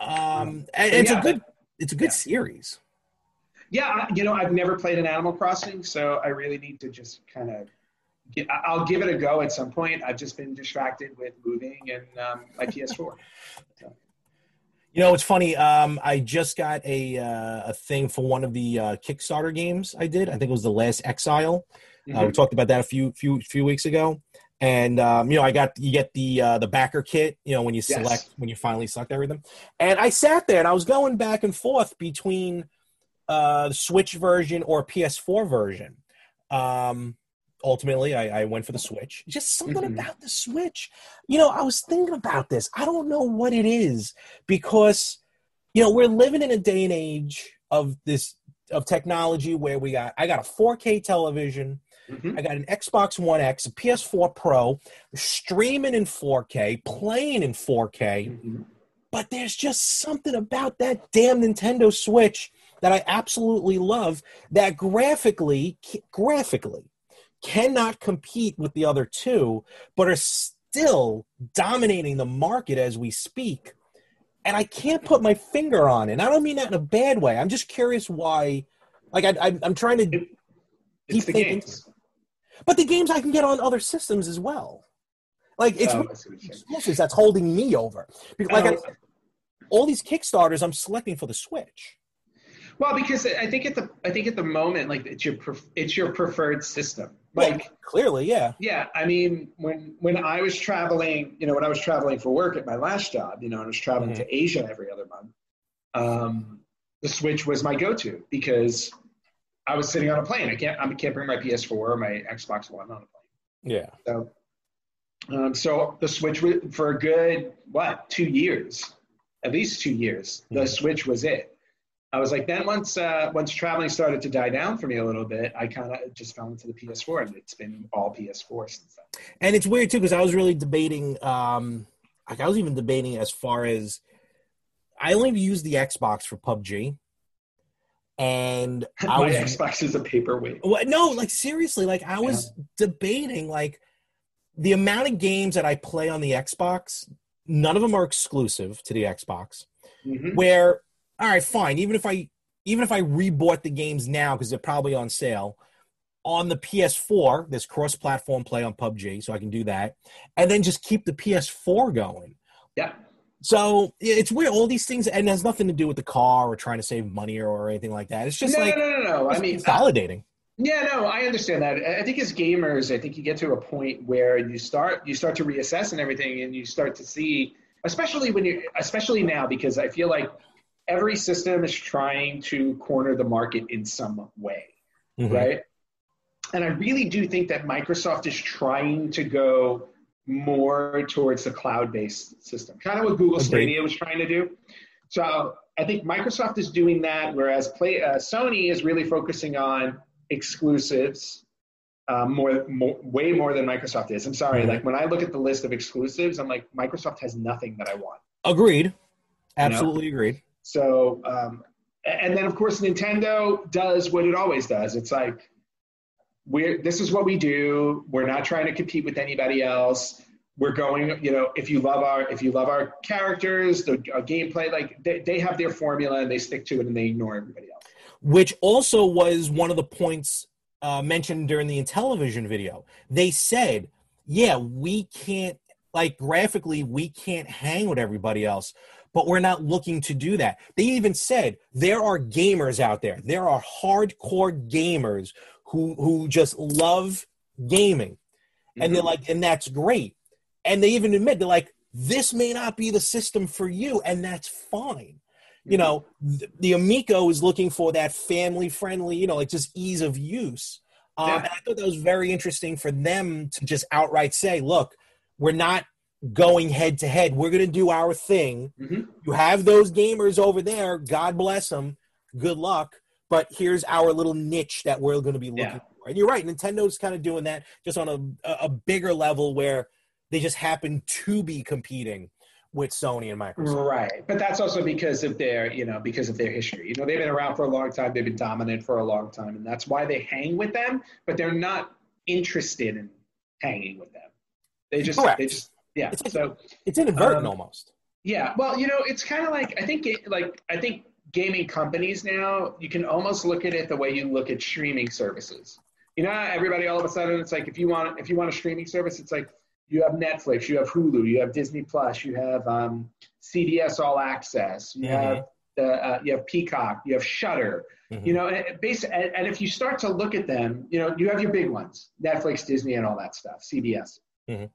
Um, So, and it's yeah, a good. It's a good yeah. series. Yeah, you know, I've never played an Animal Crossing, so I really need to just kind of. Get, I'll give it a go at some point. I've just been distracted with moving and um, my [LAUGHS] PS4. You know, it's funny. Um, I just got a uh, a thing for one of the uh, Kickstarter games I did. I think it was the Last Exile. Uh, we talked about that a few few few weeks ago. And um, you know, I got you get the uh, the backer kit. You know, when you Yes. select when you finally select everything. And I sat there and I was going back and forth between uh, the Switch version or PS4 version. Um, ultimately, I, I went for the Switch. Just something Mhm. about the Switch. You know, I was thinking about this. I don't know what it is because you know we're living in a day and age of this of technology where we got I got a 4K television. Mhm. I got an Xbox One X, a PS4 Pro, streaming in 4K, playing in 4K, Mhm. but there's just something about that damn Nintendo Switch that I absolutely love that graphically graphically cannot compete with the other two, but are still dominating the market as we speak. And I can't put my finger on it. And I don't mean that in a bad way. I'm just curious why. Like I, I, I'm trying to It- Keep the thinking- games. But the games I can get on other systems as well. Like it's Oh, really I see what you're saying. exclusives that's holding me over. Because like Oh, I, all these Kickstarters, I'm selecting for the Switch. Well, because I think at the I think at the moment, like it's your pref- it's your preferred system. Like, Well, clearly, yeah. yeah, I mean, when when I was traveling, you know, when I was traveling for work at my last job, you know, I was traveling Mm-hmm. to Asia every other month, um, the Switch was my go-to because I was sitting on a plane. I can't I can't bring my PS4 or my Xbox One on a plane. Yeah. So, um, so the Switch for a good what two years, at least two years, the Mhm. Switch was it. I was like, then once uh, once traveling started to die down for me a little bit, I kind of just fell into the PS4, and it's been all PS4 since then. And it's weird too because I was really debating. Um, like I was even debating as far as I only use the Xbox for PUBG, and I My was Xbox is a paperweight. What? No, like seriously, like I was debating like the amount of games that I play on the Xbox. None of them are exclusive to the Xbox. Mhm. Where, all right, fine. Even if I even if I rebought the games now because they're probably on sale on the PS4, there's cross-platform play on PUBG, so I can do that, and then just keep the PS4 going. Yeah. So it's weird. All these things, and it has nothing to do with the car or trying to save money or, or anything like that. It's just no, like no, no, no, no. I it's mean, consolidating. Yeah, no, I understand that. I think as gamers, I think you get to a point where you start you start to reassess and everything, and you start to see, especially when you, especially now, because I feel like every system is trying to corner the market in some way, Mhm. right? And I really do think that Microsoft is trying to go more towards the cloud-based system, kind of what Google. Stadia was trying to do. So I think Microsoft is doing that, whereas play, uh, Sony is really focusing on exclusives um, more, more, way more than Microsoft is. I'm sorry, Mhm. like when I look at the list of exclusives, I'm like Microsoft has nothing that I want. Agreed. Absolutely agreed. So, um, and then of course Nintendo does what it always does. It's like we're this is what we do. We're not trying to compete with anybody else. We're going, you know, if you love our if you love our characters, the uh, gameplay, like they, they have their formula and they stick to it and they ignore everybody else. Which also was one of the points uh, mentioned during the Intellivision video. They said, yeah, we can't, like graphically, we can't hang with everybody else, but we're not looking to do that. They even said there are gamers out there. There are hardcore gamers who who just love gaming. And they're like, and that's great. And they even admit they're like, this may not be the system for you, and that's fine. You know, th- the Amico is looking for that family friendly, you know, like just ease of use. Um, Yeah. and I thought that was very interesting for them to just outright say, look, we're not going head to head. We're going to do our thing. Mhm. You have those gamers over there. God bless them. Good luck. But here's our little niche that we're going to be looking Yeah. for. And you're right. Nintendo's kind of doing that just on a, a bigger level where they just happen to be competing with Sony and Microsoft. Right, but that's also because of their, you know, because of their history. You know, they've been around for a long time. They've been dominant for a long time, and that's why they hang with them. But they're not interested in hanging with them. They just, Correct. they just, yeah. It's So, It's inadvertent Um, almost. yeah. Well, you know, it's kind of like I think, it, like I think gaming companies now, you can almost look at it the way you look at streaming services. You know, everybody all of a sudden, it's like if you want, if you want a streaming service, it's like you have Netflix, you have Hulu, you have Disney Plus, you have um, CBS All Access, you Mhm. have the, uh, you have Peacock, you have Shudder. Mhm. You know, and, base, and, and if you start to look at them, you know, you have your big ones, Netflix, Disney, and all that stuff, CBS. Mhm.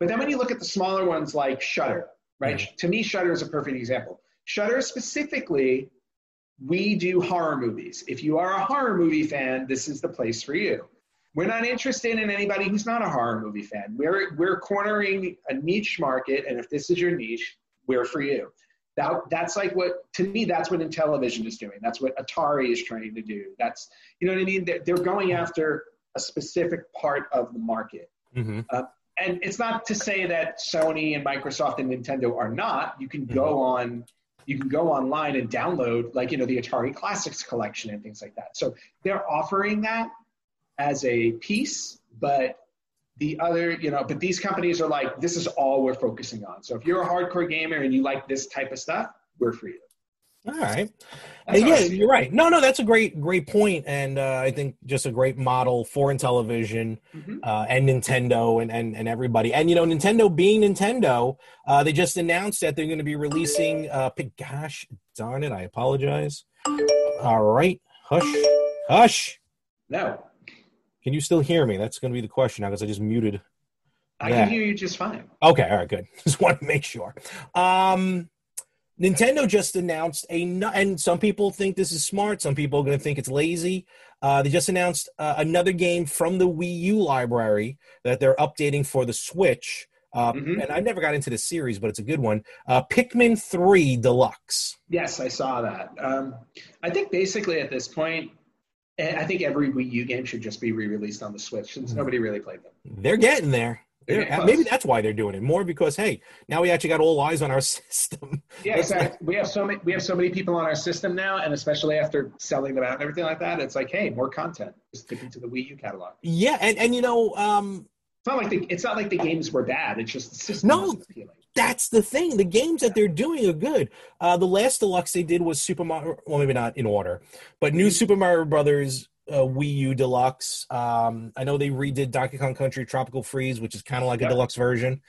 But then when you look at the smaller ones like Shudder, right? Mm-hmm. To me, Shudder is a perfect example. Shudder specifically, we do horror movies. If you are a horror movie fan, this is the place for you. We're not interested in anybody who's not a horror movie fan. We're we're cornering a niche market, and if this is your niche, we're for you. That that's like what to me that's what Intellivision is doing. That's what Atari is trying to do. That's you know what I mean. They're, they're going after a specific part of the market. Mm-hmm. And it's not to say that Sony and Microsoft and Nintendo are not. You can go on you can go online and download like you know the Atari Classics collection and things like that. So they're offering that as a piece, but the other, you know, but these companies are like, this is all we're focusing on. So if you're a hardcore gamer and you like this type of stuff, we're for you. All right. That's how I yeah, you're right. No, no, that's a great, great point, and uh, I think just a great model for Intellivision Mhm. uh, and Nintendo and, and and everybody. And you know, Nintendo being Nintendo, uh, they just announced that they're going to be releasing. Uh, gosh darn it! I apologize. All right, hush, hush. No, Can you still hear me? That's going to be the question now because I just muted. I can hear you just fine. Okay, all right, good. [LAUGHS] Just want to make sure. Um, Nintendo just announced a, and some people think this is smart. Some people are going to think it's lazy. Uh, they just announced uh, another game from the Wii U library that they're updating for the Switch. Uh, mm-hmm. And I never got into the series, but it's a good one. Uh, Pikmin 3 Deluxe. Yes, I saw that. Um, I think basically at this point, eh, I think every Wii U game should just be re released on the Switch since mm-hmm. nobody really played them. They're getting there. They're, maybe that's why they're doing it more because hey, now we actually got all eyes on our [LAUGHS] system. Yeah, exactly. we have so many we have so many people on our system now, and especially after selling them out and everything like that, it's like, hey, more content. Just stick into the Wii U catalog. Yeah, and and you know, um, it's not like the it's not like the games were bad. It's just the system. No, that's the thing. The games that they're doing are good. Uh, the last deluxe they did was Super Mario. Well, maybe not in order, but New mm-hmm. Super Mario Brothers uh, Wii U Deluxe. Um, I know they redid Donkey Kong Country Tropical Freeze, which is kind of like a deluxe version.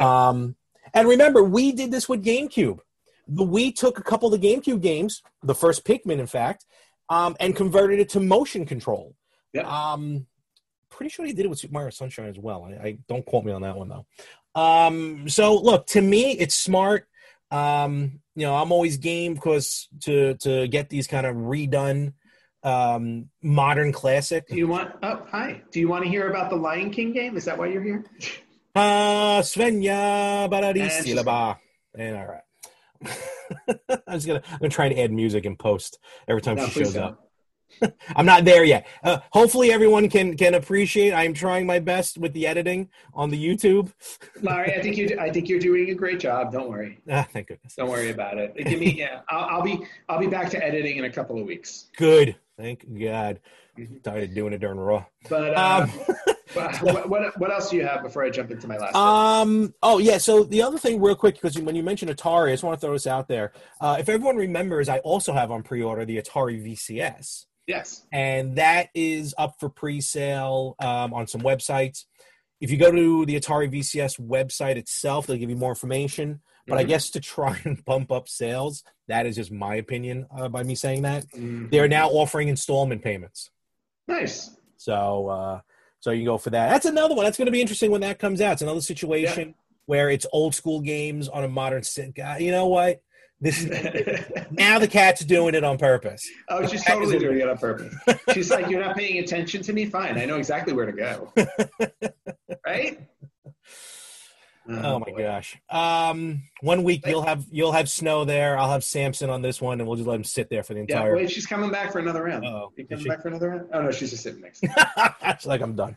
Um, and remember, we did this with GameCube. The Wii took a couple of the GameCube games, the first Pikmin, in fact, um, and converted it to motion control. Um, pretty sure he did it with Super Mario Sunshine as well. I, I don't quote me on that one though. Um, so look, to me, it's smart. Um, you know, I'm always game because to to get these kind of redone um modern classic. Do you want oh hi. Do you want to hear about the Lion King game? Is that why you're here? Uh Svenja Baradisilaba. And all right. [LAUGHS] I was gonna I'm gonna try to add music and post every time no, she shows don't. up. [LAUGHS] I'm not there yet. Uh, hopefully, everyone can can appreciate. I'm trying my best with the editing on the YouTube. [LAUGHS] Larry, I think you I think you're doing a great job. Don't worry. Ah, thank goodness. Don't worry about it. Give me yeah. I'll, I'll, be I'll be back to editing in a couple of weeks. Good. Thank God. Mm-hmm. Tired of doing it during Raw. But. Um, [LAUGHS] um [LAUGHS] what, what, what else do you have before I jump into my last? Um. Bit? Oh yeah. So the other thing, real quick, because when you mentioned Atari, I just want to throw this out there. Uh, if everyone remembers, I also have on pre-order the Atari VCS. Yes. And that is up for pre-sale um, on some websites. If you go to the Atari VCS website itself, they'll give you more information. But mm-hmm. I guess to try [LAUGHS] and bump up sales, that is just my opinion uh, by me saying that. Mm-hmm. They're now offering installment payments. Nice. So, uh, so you can go for that. That's another one. That's going to be interesting when that comes out. It's another situation yeah. where it's old school games on a modern. You know what? This is, [LAUGHS] now the cat's doing it on purpose. Oh, she's totally doing it on purpose. She's like, "You're not paying attention to me. Fine, I know exactly where to go." [LAUGHS] right? Oh, oh my gosh! Um, one week you'll have you'll have snow there. I'll have Samson on this one, and we'll just let him sit there for the entire. Yeah, wait, she's coming back for another round. Oh, coming back for another round? Oh no, she's just sitting next. [LAUGHS] she's like, I'm done.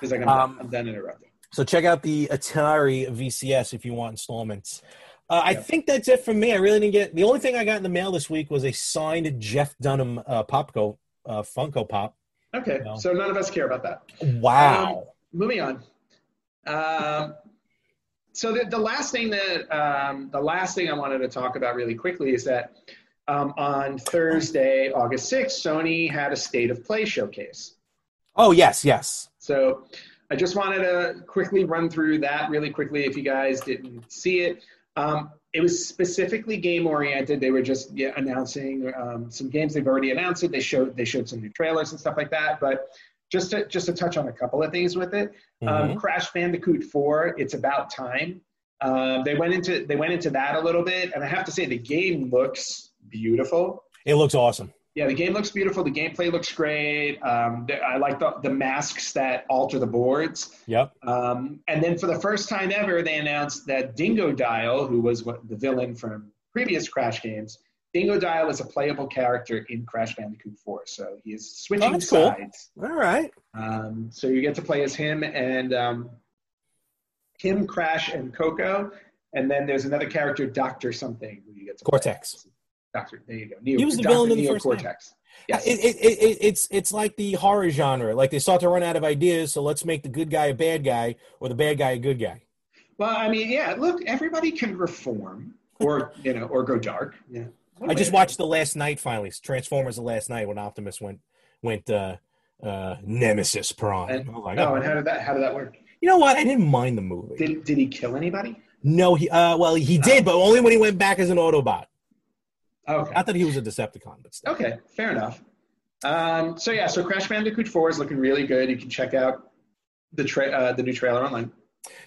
She's like, I'm, um, done. I'm done interrupting. So check out the Atari VCS if you want installments. Uh, I think that's it for me. I really didn't get the only thing I got in the mail this week was a signed Jeff Dunham uh, Popco uh, Funko Pop. Okay, you know. so none of us care about that. Wow. Um, moving on. Um, so the, the last thing that um, the last thing I wanted to talk about really quickly is that um, on Thursday, August sixth, Sony had a state of play showcase. Oh yes, yes. So I just wanted to quickly run through that really quickly if you guys didn't see it. Um, it was specifically game oriented. They were just yeah, announcing um, some games they've already announced. It. They showed they showed some new trailers and stuff like that. But just to just to touch on a couple of things with it, um, mm-hmm. um, Crash Bandicoot 4. It's about time. Um, they went into they went into that a little bit, and I have to say the game looks beautiful. It looks awesome yeah, the game looks beautiful. The gameplay looks great. Um, I like the, the masks that alter the boards. Yep. Um, and then for the first time ever, they announced that Dingodile, who was what, the villain from previous Crash games, Dingodile is a playable character in Crash Bandicoot 4. So he is switching oh, sides. Cool. All right. Um, so you get to play as him and um, him, Crash, and Coco. And then there's another character, Doctor something, who you get to Cortex. Doctor. There you go. Neo, he was the Dr. villain in the first Cortex. Yes. It, it, it, it's it's like the horror genre. Like they start to run out of ideas, so let's make the good guy a bad guy or the bad guy a good guy. Well, I mean, yeah. Look, everybody can reform, or you know, or go dark. Yeah. I just watched the Last Knight finally. Transformers the Last Knight when Optimus went went uh, uh, Nemesis Prime. And, oh, like, oh, and how did that how did that work? You know what? I didn't mind the movie. Did did he kill anybody? No, he uh, well he did, oh. but only when he went back as an Autobot. Okay. Not that he was a Decepticon, but still. Okay, fair enough. Um, so yeah, so Crash Bandicoot 4 is looking really good. You can check out the tra- uh, the new trailer online.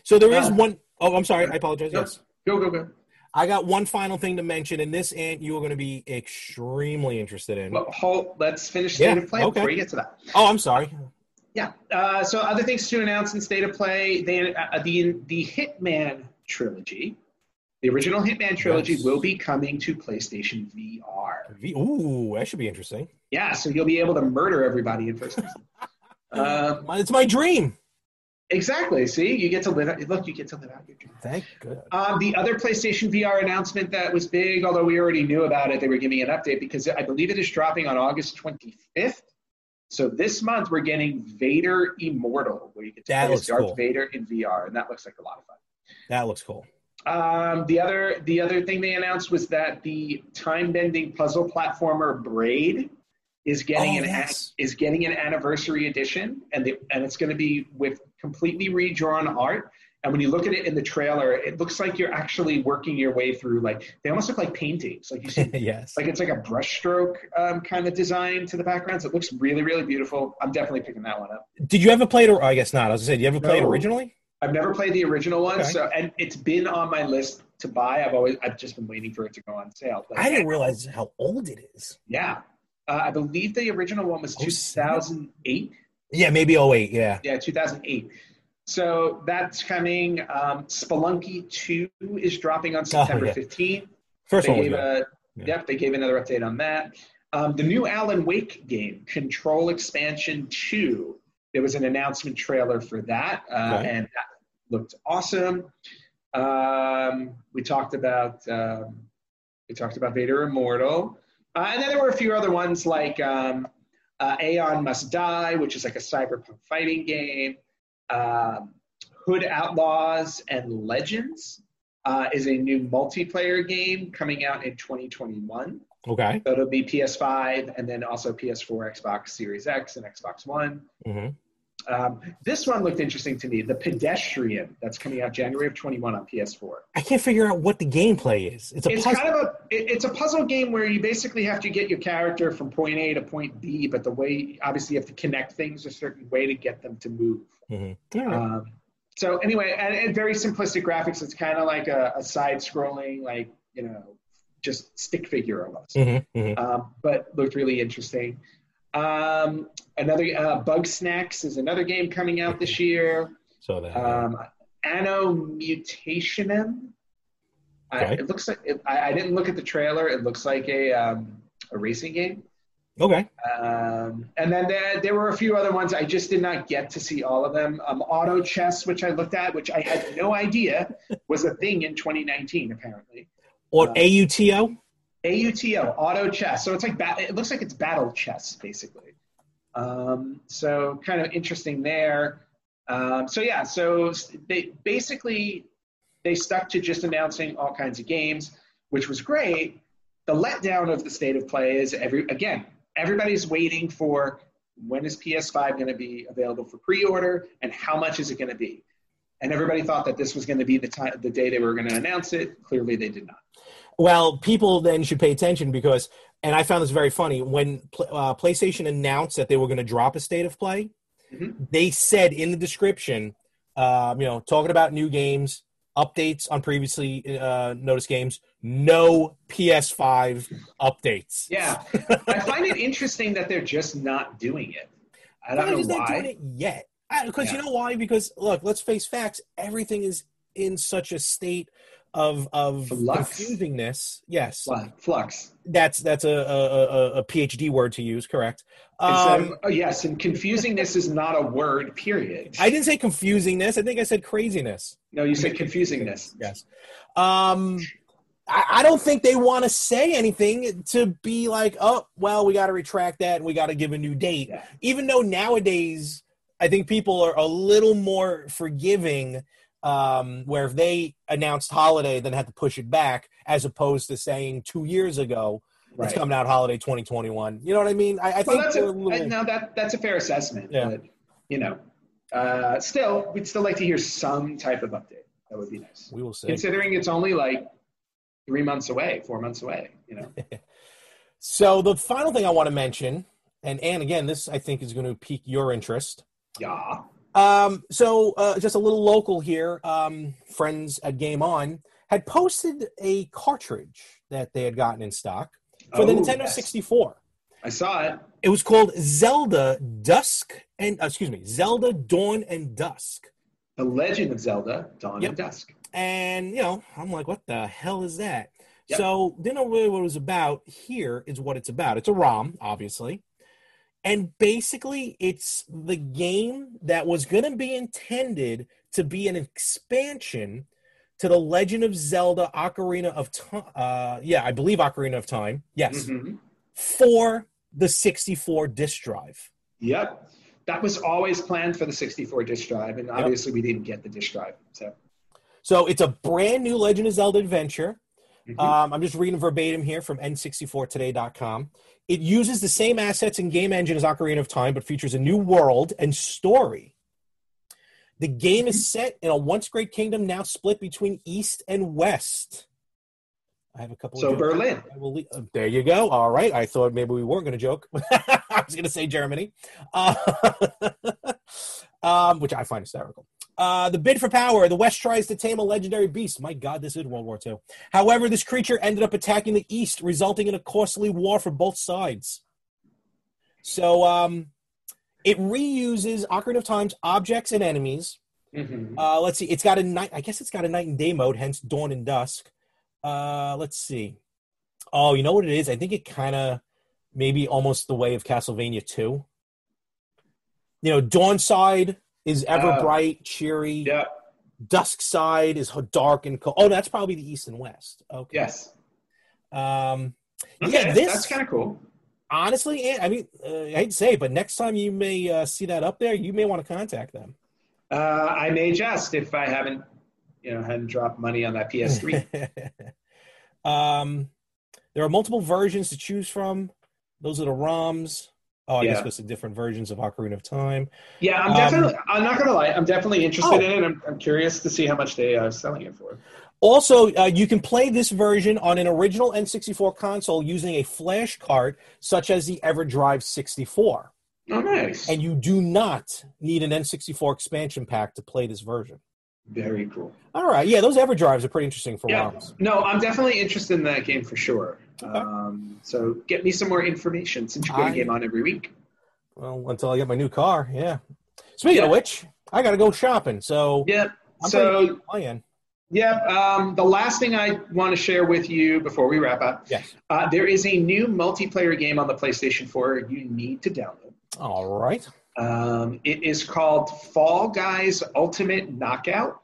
So there is uh, one oh I'm sorry, I apologize. Go, yes. Go, go, go. I got one final thing to mention, and this Ant you are going to be extremely interested in. Well, hold, let's finish state yeah, of play okay. before you get to that. Oh, I'm sorry. Yeah. Uh, so other things to announce in state of play: they, uh, the the Hitman trilogy, the original Hitman trilogy, Yes. will be coming to PlayStation VR. V- Ooh, that should be interesting. Yeah, so you'll be able to murder everybody in first person. My- [LAUGHS] It's my dream. Exactly. See, you get to live. out- Look, you get to live out your dream. Thank God. Um, the other PlayStation VR announcement that was big, although we already knew about it, they were giving an update because I believe it is dropping on August 25th. So this month we're getting Vader Immortal, where you get to That play Darth cool. Vader in VR, and that looks like a lot of fun. That looks cool. Um, the other the other thing they announced was that the time bending puzzle platformer Braid is getting Oh, an yes. is getting an anniversary edition, and the, and it's going to be with completely redrawn art. And when you look at it in the trailer, it looks like you're actually working your way through like they almost look like paintings. Like you see, [LAUGHS] yes. like it's like a brushstroke um, kind of design to the backgrounds. It looks really really beautiful. I'm definitely picking that one up. Did you ever play it? Or I guess not. I was gonna say, did you ever play it originally? I've never played the original one, Okay. so and it's been on my list to buy. I've always I've just been waiting for it to go on sale. I didn't realize how old it is. Yeah, uh, I believe the original one was Oh, 2008. Yeah, maybe 08, Yeah. Yeah, 2008. So that's coming. Um, Spelunky 2 is dropping on September Oh, yeah. 15th. First They one gave a Yeah. yep, they gave another update on that. Um, the new Alan Wake game, Control Expansion 2. There was an announcement trailer for that, uh, Okay. and that looked awesome. Um, we talked about um, we talked about Vader Immortal, uh, and then there were a few other ones like um, uh, Aeon Must Die, which is like a cyberpunk fighting game. Um, Hood Outlaws and Legends uh, is a new multiplayer game coming out in 2021. Okay. So it'll be PS5 and then also PS4, Xbox Series X, and Xbox One. hmm Um, this one looked interesting to me. The Pedestrian that's coming out January of 21 on PS4. I can't figure out what the gameplay is. It's a It's puzzle. kind of a it- it's a puzzle game where you basically have to get your character from point A to point B, but the way obviously you have to connect things a certain way to get them to move. Mhm. All right. Um, so anyway, and, and very simplistic graphics. It's kind of like a, a side-scrolling, like you know, just stick figure almost. Mhm, mhm. Um, but looked really interesting. Um, another uh, Bugsnax is another game coming out this year. So that. Um, Anno Mutationem. I, Okay. it looks like it, I, I didn't look at the trailer. It looks like a um, a racing game. okay. Um, and then there, there were a few other ones. I just did not get to see all of them. Um, Auto Chess, which I looked at, which I had no idea was a thing in 2019, apparently. Or uh, AUTO? AUTO, Auto Chess. So it's like ba- it looks like it's battle chess, basically. Um, so kind of interesting there. Um, so yeah, so they basically they stuck to just announcing all kinds of games, which was great. The letdown of the state of play is every again everybody's waiting for when is PS5 going to be available for pre-order and how much is it going to be. And everybody thought that this was going to be the time, the day they were going to announce it. Clearly, they did not. Well, people then should pay attention because, and I found this very funny when uh, PlayStation announced that they were going to drop a state of play. Mhm. They said in the description, um, you know, talking about new games, updates on previously uh, noticed games, no PS5 updates. Yeah, [LAUGHS] I find it interesting that they're just not doing it. I Why don't know is not doing it yet? Because you know why? Because look, let's face facts. Everything is in such a state of of Flux. confusingness. Yes, Flux. that's that's a, a, a, a PhD word to use. Correct. Um, oh, yes, and confusingness is not a word. Period. I didn't say confusingness. I think I said craziness. no, you said confusingness. Yes. Um, I, I don't think they want to say anything to be like, oh, well, we got to retract that and we got to give a new date. Yeah. Even though nowadays, I think people are a little more forgiving. Um, where if they announced holiday, then had to push it back, as opposed to saying two years ago Right. it's coming out holiday 2021. You know what I mean? I, I Well, think that's a, little- no, that that's a fair assessment. Yeah. But you know, uh, still, we'd still like to hear some type of update. That would be nice, we will see. considering it's only like three months away, four months away. You know. [LAUGHS] So the final thing I want to mention, and and again, this I think is going to pique your interest. Yeah. Um, so uh, just a little local here. Um, friends at Game On had posted a cartridge that they had gotten in stock for the Oh, Nintendo yes. 64. I saw it. It was called Zelda Dusk and uh, excuse me, Zelda Dawn and Dusk. The Legend of Zelda Dawn yep. and Dusk. And you know, I'm like, what the hell is that? Yep. So didn't know really what it was about. Here is what it's about. It's a ROM, obviously. And basically, it's the game that was going to be intended to be an expansion to the Legend of Zelda Ocarina of Time. Uh, yeah, I believe Ocarina of Time. Yes. Mm-hmm. For the 64 disk drive. Yep. That was always planned for the 64 disk drive, and obviously yep. we didn't get the disk drive. So, so it's a brand new Legend of Zelda adventure. Mm-hmm. Um, I'm just reading verbatim here from N64Today.com. It uses the same assets and game engine as Ocarina of Time, but features a new world and story. The game is set in a once great kingdom now split between East and West. I have a couple. So Berlin. Uh, there you go. All right. I thought maybe we weren't going to joke. [LAUGHS] I was going to say Germany, uh, [LAUGHS] um, which I find hysterical. Uh, the bid for power. The West tries to tame a legendary beast. My God, this is World War II. However, this creature ended up attacking the East, resulting in a costly war for both sides. So, um, it reuses Ocarina of Time's objects and enemies. Mm-hmm. Uh, let's see. It's got a night. I guess it's got a night and day mode, hence dawn and dusk. Uh, let's see. Oh, you know what it is? I think it kind of maybe almost the way of Castlevania 2. You know, dawn side is ever uh, bright, cheery. Yeah. Dusk side is dark and cold. Oh, that's probably the east and west. Okay. Yes. Um, okay, yeah, this that's kind of cool honestly, I mean, uh, I hate to say it, but next time you may uh, see that up there, you may want to contact them. Uh, I may just if I haven't, you know, hadn't dropped money on that PS3. [LAUGHS] um, there are multiple versions to choose from. Those are the ROMs. Oh, I yeah. guess it's the different versions of Ocarina of Time. Yeah, I'm definitely. Um, I'm not gonna lie. I'm definitely interested oh. in it. I'm, I'm curious to see how much they are selling it for. Also, uh, you can play this version on an original N64 console using a flash card, such as the EverDrive 64. Oh, nice. And you do not need an N64 expansion pack to play this version. Very cool. All right. Yeah, those EverDrives are pretty interesting for yeah. ROMs. No, I'm definitely interested in that game for sure. Okay. Um, so get me some more information since you put a game on every week. Well, until I get my new car, yeah. Speaking yeah. of which, I got to go shopping. So, yeah. I'm so, playing. Yep. Um, the last thing I want to share with you before we wrap up. Yes. Uh, there is a new multiplayer game on the PlayStation 4 you need to download. All right. Um, it is called Fall Guys Ultimate Knockout.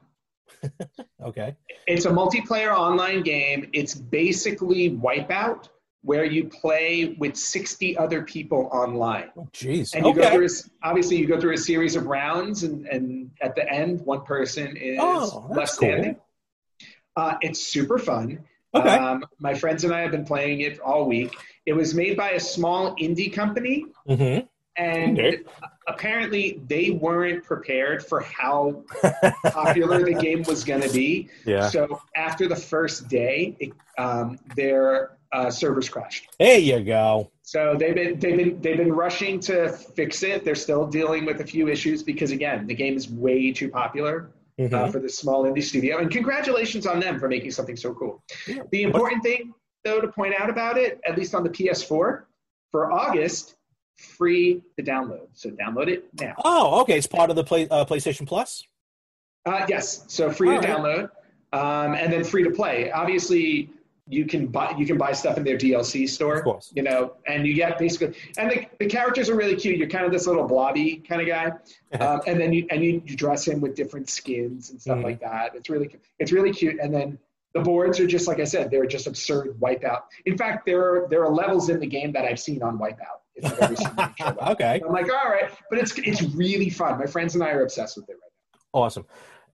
[LAUGHS] okay. It's a multiplayer online game. It's basically Wipeout, where you play with 60 other people online. Oh, jeez. And you okay. go through, a, obviously, you go through a series of rounds, and, and at the end, one person is oh, left standing. Cool. Uh, it's super fun. Okay. Um, my friends and I have been playing it all week. It was made by a small indie company, mm-hmm. And okay. apparently they weren't prepared for how [LAUGHS] popular the game was going to be. Yeah. So after the first day, it, um, their uh, servers crashed. There you go. So they've been they've been they've been rushing to fix it. They're still dealing with a few issues because again, the game is way too popular mm-hmm. uh, for this small indie studio. And congratulations on them for making something so cool. Yeah. The important thing, though, to point out about it, at least on the PS4, for August, free to download. So download it now. Oh, okay. It's part of the play, uh, PlayStation Plus? Uh, yes. So free All to right. download um, and then free to play. Obviously, you can buy you can buy stuff in their DLC store. Of course. You know, and you get basically and the, the characters are really cute. You're kind of this little blobby kind of guy. [LAUGHS] Um, and then you and you, you dress him with different skins and stuff mm. like that. It's really it's really cute. And then the boards are just like I said, they're just absurd wipeout. In fact, there are there are levels in the game that I've seen on Wipeout. [LAUGHS] okay. I'm like, all right, but it's it's really fun. My friends and I are obsessed with it right now. Awesome.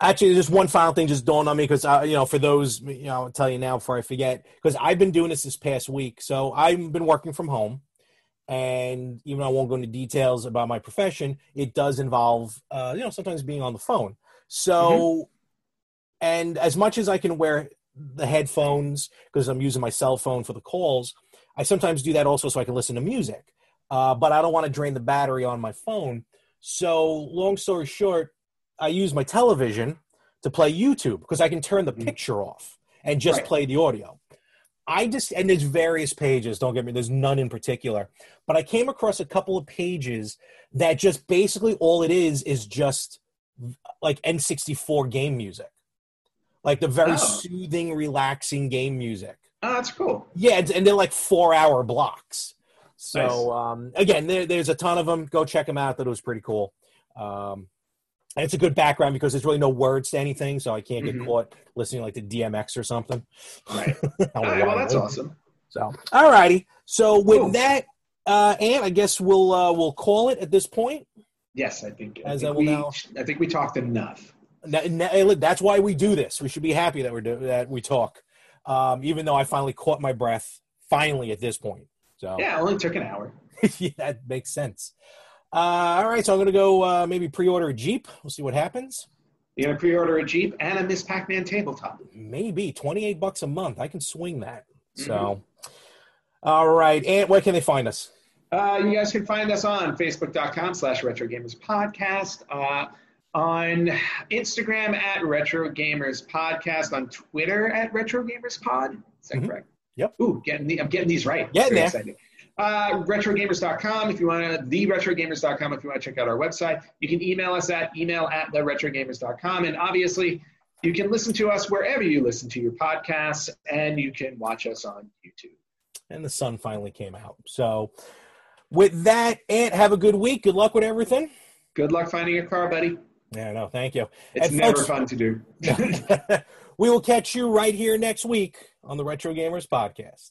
Actually, just one final thing just dawned on me because uh, you know, for those, you know, I'll tell you now before I forget because I've been doing this this past week. So I've been working from home, and even though I won't go into details about my profession, it does involve, uh, you know, sometimes being on the phone. So, mm-hmm. and as much as I can wear the headphones because I'm using my cell phone for the calls, I sometimes do that also so I can listen to music. Uh, but I don't want to drain the battery on my phone. So, long story short, I use my television to play YouTube because I can turn the mm. picture off and just right. play the audio. I just and there's various pages. Don't get me. There's none in particular, but I came across a couple of pages that just basically all it is is just like N64 game music, like the very oh. soothing, relaxing game music. Oh, that's cool. Yeah, and they're like four hour blocks. So nice. um, again, there, there's a ton of them. Go check them out. That was pretty cool. Um, and it's a good background because there's really no words to anything, so I can't get mm-hmm. caught listening like to DMX or something. Right. [LAUGHS] all right well, that's awesome. So, all righty. So with cool. that, uh, and I guess we'll uh, we'll call it at this point. Yes, I think. As I, think I will we, now. I think we talked enough. That's why we do this. We should be happy that we're do, that we talk. Um, even though I finally caught my breath, finally at this point. So yeah, it only took an hour. [LAUGHS] yeah, that makes sense. Uh, all right, so I'm going to go uh, maybe pre-order a Jeep. We'll see what happens. You're going to pre-order a Jeep and a Ms. Pac-Man tabletop. Maybe 28 bucks a month. I can swing that. Mm-hmm. So, all right, and where can they find us? Uh, you guys can find us on facebook.com slash retro gamers podcast uh, on instagram at retro gamers podcast on twitter at retro gamers pod is that mm-hmm. correct yep ooh getting the, i'm getting these right getting there. Exciting. Uh, retrogamers.com if you want to, theretrogamers.com if you want to check out our website. You can email us at email at theretrogamers.com. And obviously, you can listen to us wherever you listen to your podcasts, and you can watch us on YouTube. And the sun finally came out. So, with that, Ant, have a good week. Good luck with everything. Good luck finding a car, buddy. Yeah, no, thank you. It's and never folks, fun to do. [LAUGHS] [LAUGHS] we will catch you right here next week on the Retro Gamers Podcast.